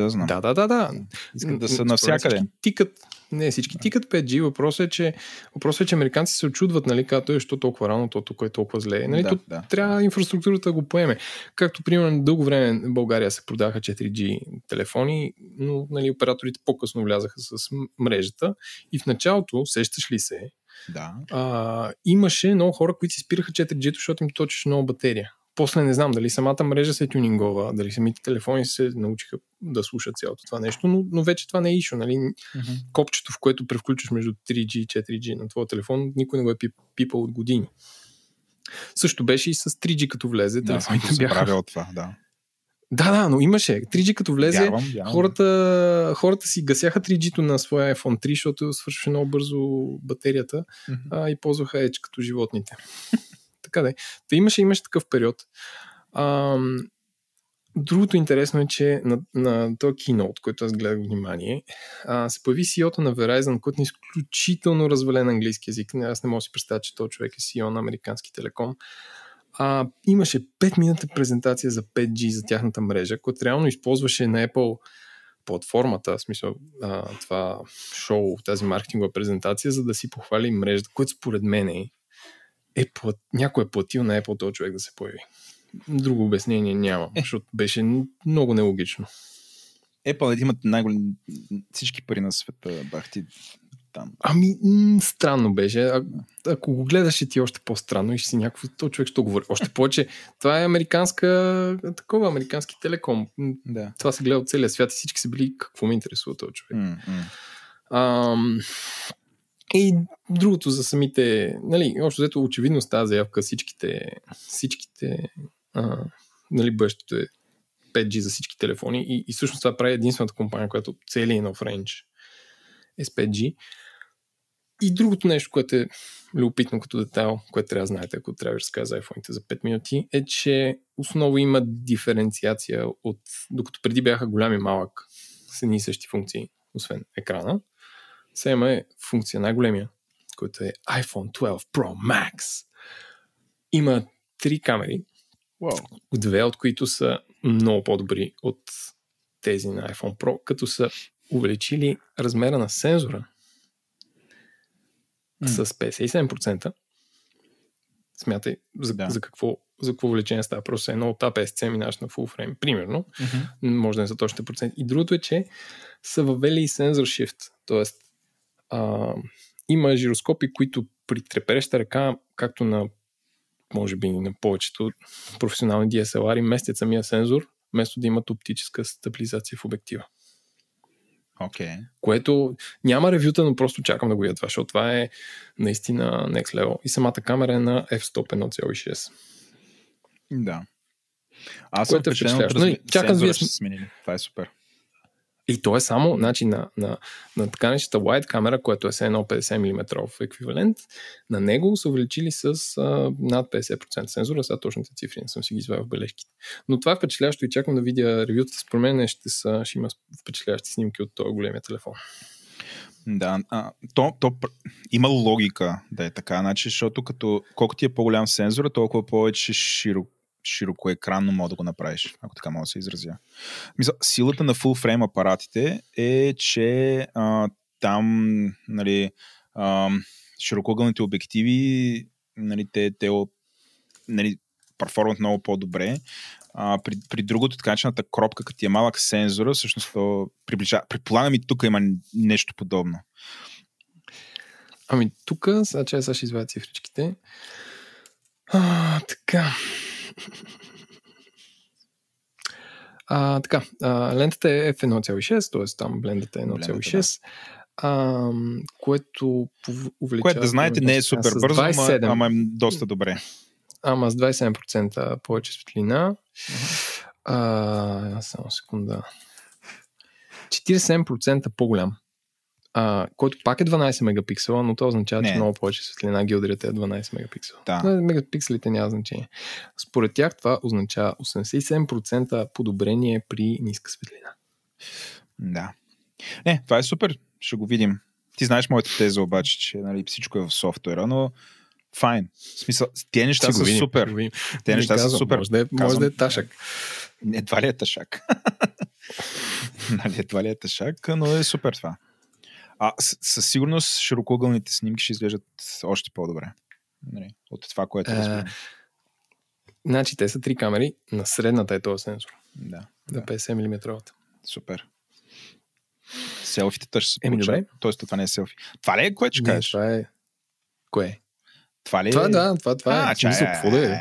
Да, знам. Да, да, да, да. Искат да са навсякъде. Тикат, не, всички тикат 5G. Въпросът е, че, въпросът е, че американци се очудват, нали, като е, що толкова рано, то тук е толкова зле. Нали, Да, то да. трябва инфраструктурата да го поеме. Както, примерно, дълго време в България се продаха 4G телефони, но нали, операторите по-късно влязаха с мрежата. И в началото, сещаш ли се, Да. а, имаше много хора, които си спираха 4G, защото им точеше много батерия. После не знам дали самата мрежа се тюнингова, дали самите телефони се научиха да слушат цялото това нещо, но, но вече това не е ишо. Нали? Копчето, в което превключваш между 3G и 4G на твоя телефон, никой не го е пип- пипал от години. Също беше и с 3G като влезе. Да, съм бяха... от това, да. Да, да, но имаше. 3G като влезе, Вярвам, вярвам. хората, хората си гасяха 3G-то на своя iPhone 3, защото свършваше много бързо батерията Мгм. а, и ползваха Edge като животните. Така да е. Та имаше, имаше такъв период. Ам, другото интересно е, че на, на този keynote, който аз гледах внимание, а, се появи CEO-то на Verizon, който е изключително развален английски язик. Аз не мога да си представя, че този човек е CEO на американски телеком. А, имаше 5 минута презентация за 5G за тяхната мрежа, която реално използваше на Apple платформата, в смисъл а, това шоу, тази маркетингова презентация, за да си похвали мрежата, което според мен е, е плат... някой е платил на Apple този човек да се появи. Друго обяснение няма, защото беше много нелогично. Apple имат най-големи всички пари на света, бах ти там. Ами, м- странно беше. А, ако го гледаш, ще ти е още по-странно и ще си някакво, то човек ще говори. Още повече, това е американска, такова, американски телеком. Да. Това се гледа от целия свят и всички са били, какво ме интересува този човек. М, м. Ам, и другото за самите, нали, общо взето очевидно с тази заявка всичките, всичките, а, нали, бъдещето е 5G за всички телефони и, и всъщност това прави единствената компания, която целият нов рейндж е с 5G. И другото нещо, което е любопитно като детайл, което трябва да знаете, ако трябва да разкажа за iPhone за 5 минути, е, че основно има диференциация от, докато преди бяха голям и малък с едни и същи функции, освен екрана, сега има функция най-големия, който е iPhone 12 Pro Max. Има три камери, Уау. две от които са много по-добри от тези на iPhone Pro, като са увеличили размера на сензора М. с 57%. Смятай за, Да. за, какво, за какво увеличение става. Просто едно от APS-C минаш на full frame, примерно. Мгм. Може да не са точните проценти. И другото е, че са въвели и сензор shift. Тоест, а, има жироскопи, които при трепереща ръка, както на може би на повечето професионални DSLR, местят самия сензор, вместо да имат оптическа стабилизация в обектива. Окей. Което няма ревюта, но просто чакам да го видя това, защото това е наистина next level. И самата камера е на f-stop 1.6. Да. Аз съм Което е впечатлен от. Нали, разми... чакам вие сменили. Това е супер. И то е само значи, на, на, на така нещата wide камера, което е все едно 50 мм еквивалент. На него са увеличили с а, над 50% сензора. Сега точните цифри не съм си ги извадил в бележките. Но това е впечатляващо и чакам да видя ревюта. Според мен ще, са, ще има впечатляващи снимки от този големия телефон. Да, а, то, то има логика да е така, значи, защото като, колкото ти е по-голям сензора, толкова повече широко широко екранно мога да го направиш, ако така мога да се изразя. Мисля, силата на full frame апаратите е, че а, там нали, а, широкоъгълните обективи нали, те, те нали, перформат много по-добре. А, при, при другото, така начината кропка, като ти е малък сензора, всъщност то приближава. Предполагам и тук има нещо подобно. Ами тук, сега че сега ще извадя цифричките. А, така. А, така, а, лентата е f1.6, т.е. там блендата е 1.6, а, което увеличава... Което да знаете не е супер бързо, ама, 27, ама е доста добре. ама с 27% повече светлина. А, само секунда. 47% по-голям. А, който пак е 12 мегапиксела, но това означава, че Не. много повече светлина гилдрията е 12 мегапиксела. Да. Но Мегапикселите няма значение. Според тях това означава 87% подобрение при ниска светлина. Да. Не, това е супер. Ще го видим. Ти знаеш моята теза обаче, че нали, всичко е в софтуера, но файн. В смисъл, тези неща Ще са видим, супер. Те Не неща са казвам, супер. Може да е, може Казвам. да е ташък. Едва ли е тъшак. нали, едва ли е тъшак, но е супер това. А със сигурност широкоъгълните снимки ще изглеждат още по-добре. Нали, от това, което разбирам. Значи те са три камери, на средната е този сенсор. Да. Да, 50 мм. Супер. Селфите тъж се Еми, добре. Тоест, това не е селфи. Това ли е, ще Не, кажеш? това е... Кое? Това ли е? Това да, това, това е. А, смисъл, чай, какво да е? е,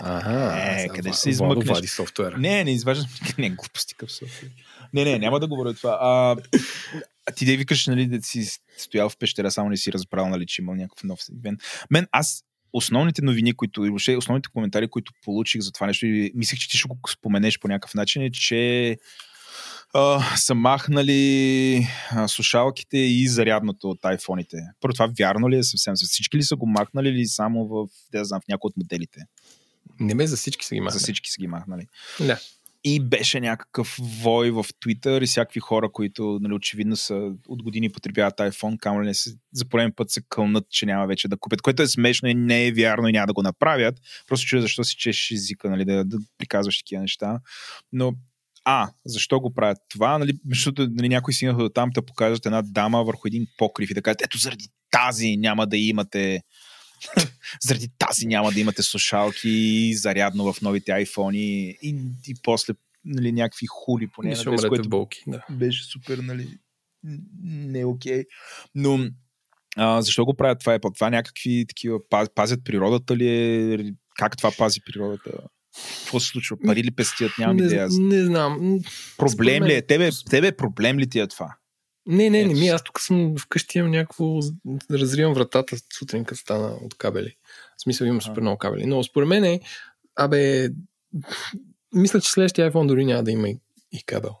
Ага. Е, къде ще се измъкнеш? софтуера. Не, не изваждам. Не, глупости къв софтуер. Не, не, няма да говоря това. А, а ти да викаш, нали, да си стоял в пещера, само не си разбрал, нали, че имал някакъв нов ивент. Мен, аз основните новини, които, и въобще основните коментари, които получих за това нещо, и мислех, че ти ще го споменеш по някакъв начин, е, че а, са махнали а, слушалките и зарядното от айфоните. Първо това вярно ли е съвсем? Всички ли са го махнали или само в, да знам, в някои от моделите? Не бе, за всички са ги За махнали. всички са ги махнали. Да. И беше някакъв вой в Twitter и всякакви хора, които нали, очевидно са от години потребяват iPhone, камо не се, за пореден път се кълнат, че няма вече да купят, което е смешно и не е вярно и няма да го направят. Просто чуя защо си чеш езика, нали, да, да приказваш такива неща. Но а, защо го правят това? Нали, защото нали, някои стигнаха до там да покажат една дама върху един покрив и да кажат, ето заради тази няма да имате заради тази няма да имате слушалки зарядно в новите iPhone и, и после нали, някакви хули по Не без което болки. Да. беше супер, нали, не е окей. Но а, защо го правят това? Е това някакви такива, паз- пазят природата ли е? Как това пази природата? Какво се случва? Пари ли пестият? Нямам не, идея. не знам. Проблем според ли е? Тебе, тебе проблем ли ти е това? Не, не, не ми. с- Аз тук съм вкъщи имам някакво... Разривам вратата сутрин, като стана от кабели. В смисъл имам супер много кабели. Но според мен е... Абе... Мисля, че следващия iPhone дори няма да има и, и кабел.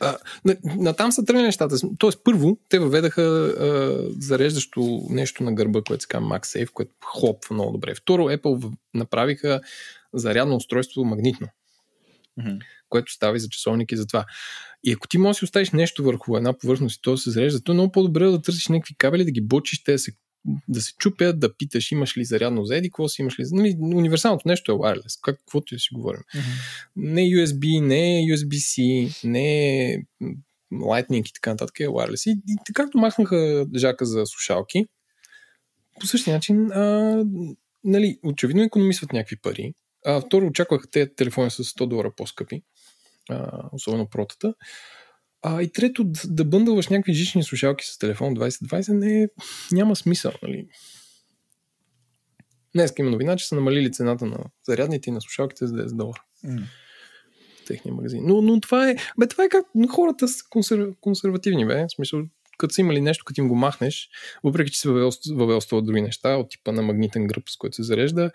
А, на, на там са тръгнали нещата. Тоест, първо, те въведаха а, зареждащо нещо на гърба, което се казва MagSafe, което хлопва много добре. Второ, Apple направиха зарядно устройство магнитно, Мгм. Което става и за часовник и за това. И ако ти можеш да си оставиш нещо върху една повърхност и то да се зарежда, то е много по-добре да търсиш някакви кабели, да ги бочиш, те да се, да се чупят, да питаш имаш ли зарядно за еди, какво си имаш ли. Нали, универсалното нещо е wireless, как, каквото и да си говорим. Не USB, не USB-C, не м, Lightning и така нататък е wireless. И, и както махнаха жака за слушалки, по същия начин, а, нали, очевидно економисват някакви пари. А, второ, очаквах те телефони с 100 долара по-скъпи, а, особено протата. А, и трето, да, да бъндълваш някакви жични слушалки с телефон 2020 не, няма смисъл. Нали? Днес има новина, че са намалили цената на зарядните и на слушалките за 10 долара в техния магазин. Но, но това е, бе, това е как хората са консерв, консервативни, бе. В смисъл, като са имали нещо, като им го махнеш, въпреки че се въвел, това други неща, от типа на магнитен гръб, с който се зарежда,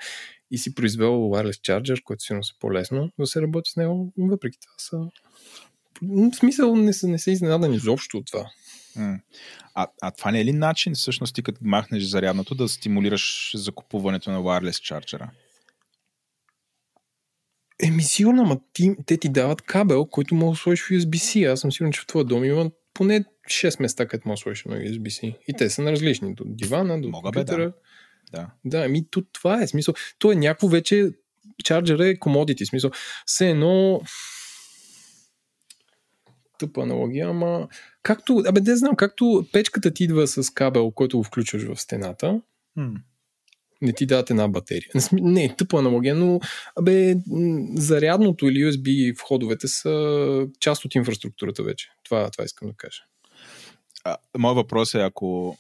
и си произвел wireless charger, който сигурно е по-лесно да се работи с него, въпреки това са... В смисъл не са, не са изненадан изобщо от това. А, а това не е ли начин, всъщност, ти като махнеш зарядното, да стимулираш закупуването на wireless чарджера? Еми сигурно, ама ти, те ти дават кабел, който може да сложиш в USB-C. Аз съм сигурен, че в твоя дом има поне 6 места, където може да сложиш едно USB-C. И те са на различни. До дивана, до Мога, бе, компютъра. Да. Да, ами то, това е смисъл. То е някакво вече чарджер е commodity. Смисъл. Все едно тъпа аналогия, ама както, абе, не знам, както печката ти идва с кабел, който го включваш в стената, М. не ти дадат една батерия. Не, не тъпа аналогия, но абе, зарядното или USB входовете са част от инфраструктурата вече. Това, това искам да кажа. А, моят въпрос е, ако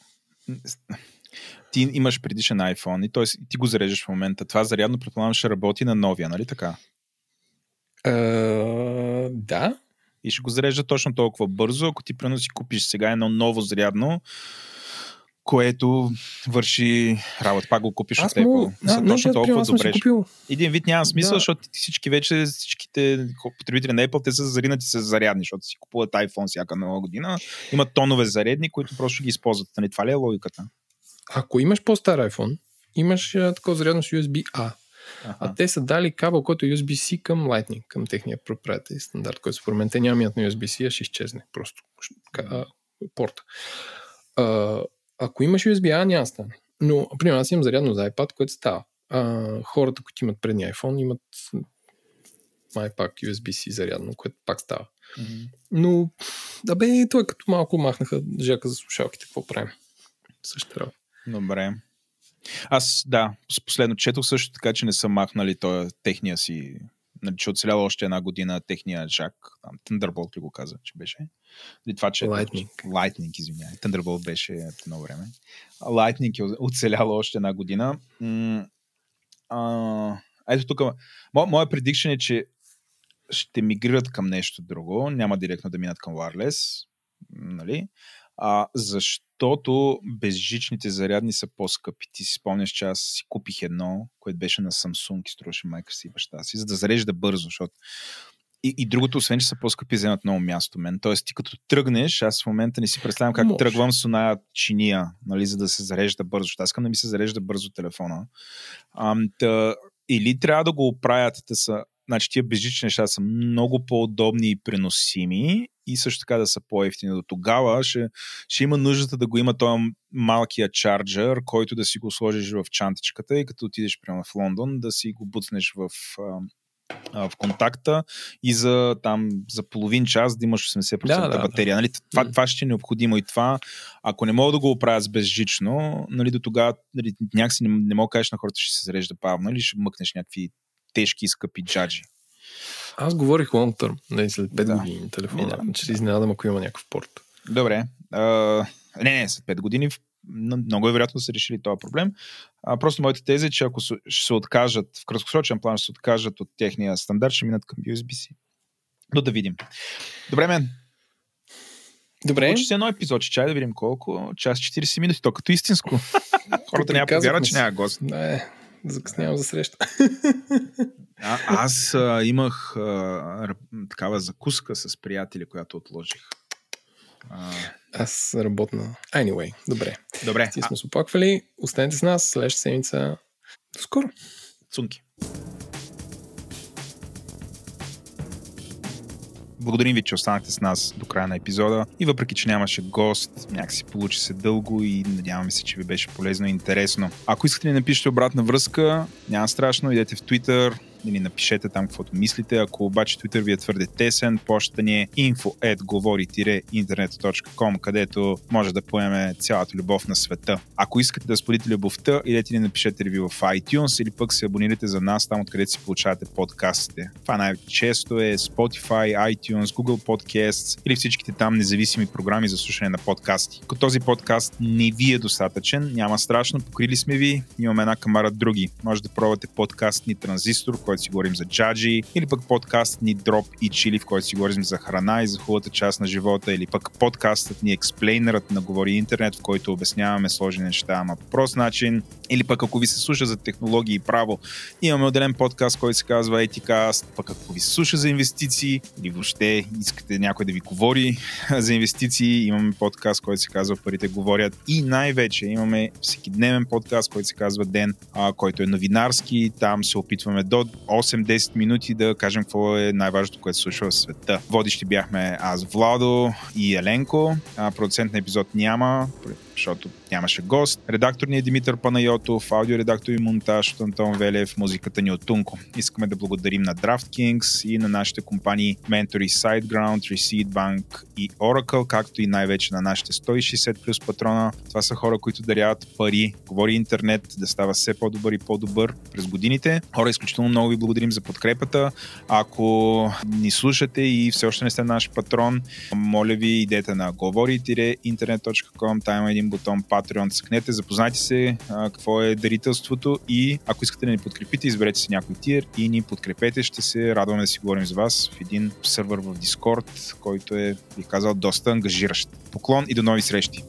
ти имаш предишен iPhone и т.е. ти го зареждаш в момента, това зарядно предполагам ще работи на новия, нали така? А, да, И ще го зарежда точно толкова бързо, ако ти прено си купиш сега едно ново зарядно, което върши работа. Пак го купиш аз от Apple. мога... Мисля, А, точно значи, толкова добре. Един вид няма смисъл, Да. защото всички вече, всичките потребители на Apple, те са заринати с зарядни, защото си купуват iPhone всяка нова година. Имат тонове зарядни, които просто ги използват. Нали, това ли е логиката? ако имаш по-стар iPhone, имаш такова зарядно с USB-A. А те са дали кабел, който е USB-C към Lightning, към техния проприетар стандарт, който според мен те няма минат на USB-C, а ще изчезне просто а, порта. А, ако имаш USB-A, няма да стане. Но, примерно, аз имам зарядно за iPad, което става. А, хората, които имат предния iPhone, имат май пак USB-C зарядно, което пак става. Mm-hmm. Но, да бе, той като малко махнаха жака за слушалките, какво правим? Също трябва. Добре. Аз, да, последно четох също така, че не са махнали той, техния си, нали, че оцеляла още една година техния жак. Там, Thunderbolt ли го каза, че беше? Или това, че... Lightning. Lightning, извинявай. Thunderbolt беше по едно време. Lightning е оцеляла още една година. М- а, ето тук, мо, моя предикшен е, че ще мигрират към нещо друго, няма директно да минат към wireless, нали? А, защото безжичните зарядни са по-скъпи. Ти си спомняш, че аз си купих едно, което беше на Samsung и струваше майка си и баща си, за да зарежда бързо, защото и, и другото, освен че са по-скъпи, вземат много място мен. Тоест, ти като тръгнеш, аз в момента не си представям как Може. тръгвам с оная чиния, нали, за да се зарежда бързо. Защото аз искам да ми се зарежда бързо телефона. Ам, та, или трябва да го оправят да са Значи тия безжични неща са много по-удобни и преносими и също така да са по-ефтини. До тогава ще, ще има нуждата да го има този малкия чарджер, който да си го сложиш в чантичката и като отидеш прямо в Лондон, да си го буцнеш в, в контакта и за, там, за половин час да имаш 80% Да, да, батерия. Нали? Това, това ще е необходимо и това. Ако не мога да го оправя с безжично, нали, до тогава нали, някакси не, не мога да кажеш на хората, ще се зарежда бавно, нали, ще мъкнеш някакви тежки и скъпи джаджи. Аз говорих long term, не след 5 Да. да. години телефона, да. че се изненадам, ако има някакъв порт. Добре. А, не, не, след 5 години много е вероятно да са решили този проблем. А, просто моята теза е, че ако се- ще се откажат, в краткосрочен план ще се откажат от техния стандарт, ще минат към USB-C. Но да видим. Добре, мен. Добре, Получи се едно епизод, чай да видим колко. Час 40 минути, то като истинско. Хората няма да повярват, че няма гост. не, закъснявам за среща. А, аз а, имах а, такава закуска с приятели, която отложих. А, Аз работна. Anyway, добре. добре, Ти а, сме се оплаквали. Останете с нас. Следващата седмица. До скоро. цунки. Благодарим ви, че останахте с нас до края на епизода. И въпреки, че нямаше гост, някакси получи се дълго и надяваме се, че ви беше полезно и интересно. Ако искате да напишете обратна връзка, няма страшно, идете в Twitter или напишете там каквото мислите. Ако обаче Twitter ви е твърде тесен, почта ни е info.govori-internet.com, където може да поеме цялата любов на света. Ако искате да споделите любовта, идете ни напишете ревю в iTunes или пък се абонирайте за нас там, откъдето си получавате подкастите. Това най-често е Spotify, iTunes, Google Podcasts или всичките там независими програми за слушане на подкасти. Ако този подкаст не ви е достатъчен, няма страшно, покрили сме ви, имаме една камара други. Може да пробвате подкаст ни Транзистор, който си говорим за джаджи, или пък подкаст ни Дроп и Чили, в който си говорим за храна и за хубавата част на живота, или пък подкастът ни Експлейнерът на Говори Интернет, в който обясняваме сложни неща, ама по прост начин, или пък ако ви се слуша за технологии и право, имаме отделен подкаст, който се казва Eticast, пък ако ви се слуша за инвестиции или въобще искате някой да ви говори за инвестиции, имаме подкаст, който се казва Парите говорят. И най-вече имаме всекидневен подкаст, който се казва Ден, а, който е новинарски. Там се опитваме до 8-10 минути да кажем какво е най-важното, което се случва в света. Водещи бяхме аз, Владо и Еленко. А, продуцент на епизод няма, защото нямаше гост. Редактор ни е Димитър Панайотов, аудиоредактор и монтаж от Антон Велев, музиката ни е от Тунко. Искаме да благодарим на DraftKings и на нашите компании Mentory SiteGround, Receipt Bank и Oracle, както и най-вече на нашите 160 плюс патрона. Това са хора, които даряват пари, говори интернет да става все по-добър и по-добър през годините. Хора, изключително много ви благодарим за подкрепата. Ако ни слушате и все още не сте наш патрон, моля ви, идете на говори-интернет.com, там има един бутон Patreon, цъкнете, запознайте се а, какво е дарителството и ако искате да ни подкрепите, изберете си някой тир и ни подкрепете. Ще се радваме да си говорим с вас в един сервер в Discord, който е, бих казал, доста ангажиращ. Поклон и до нови срещи!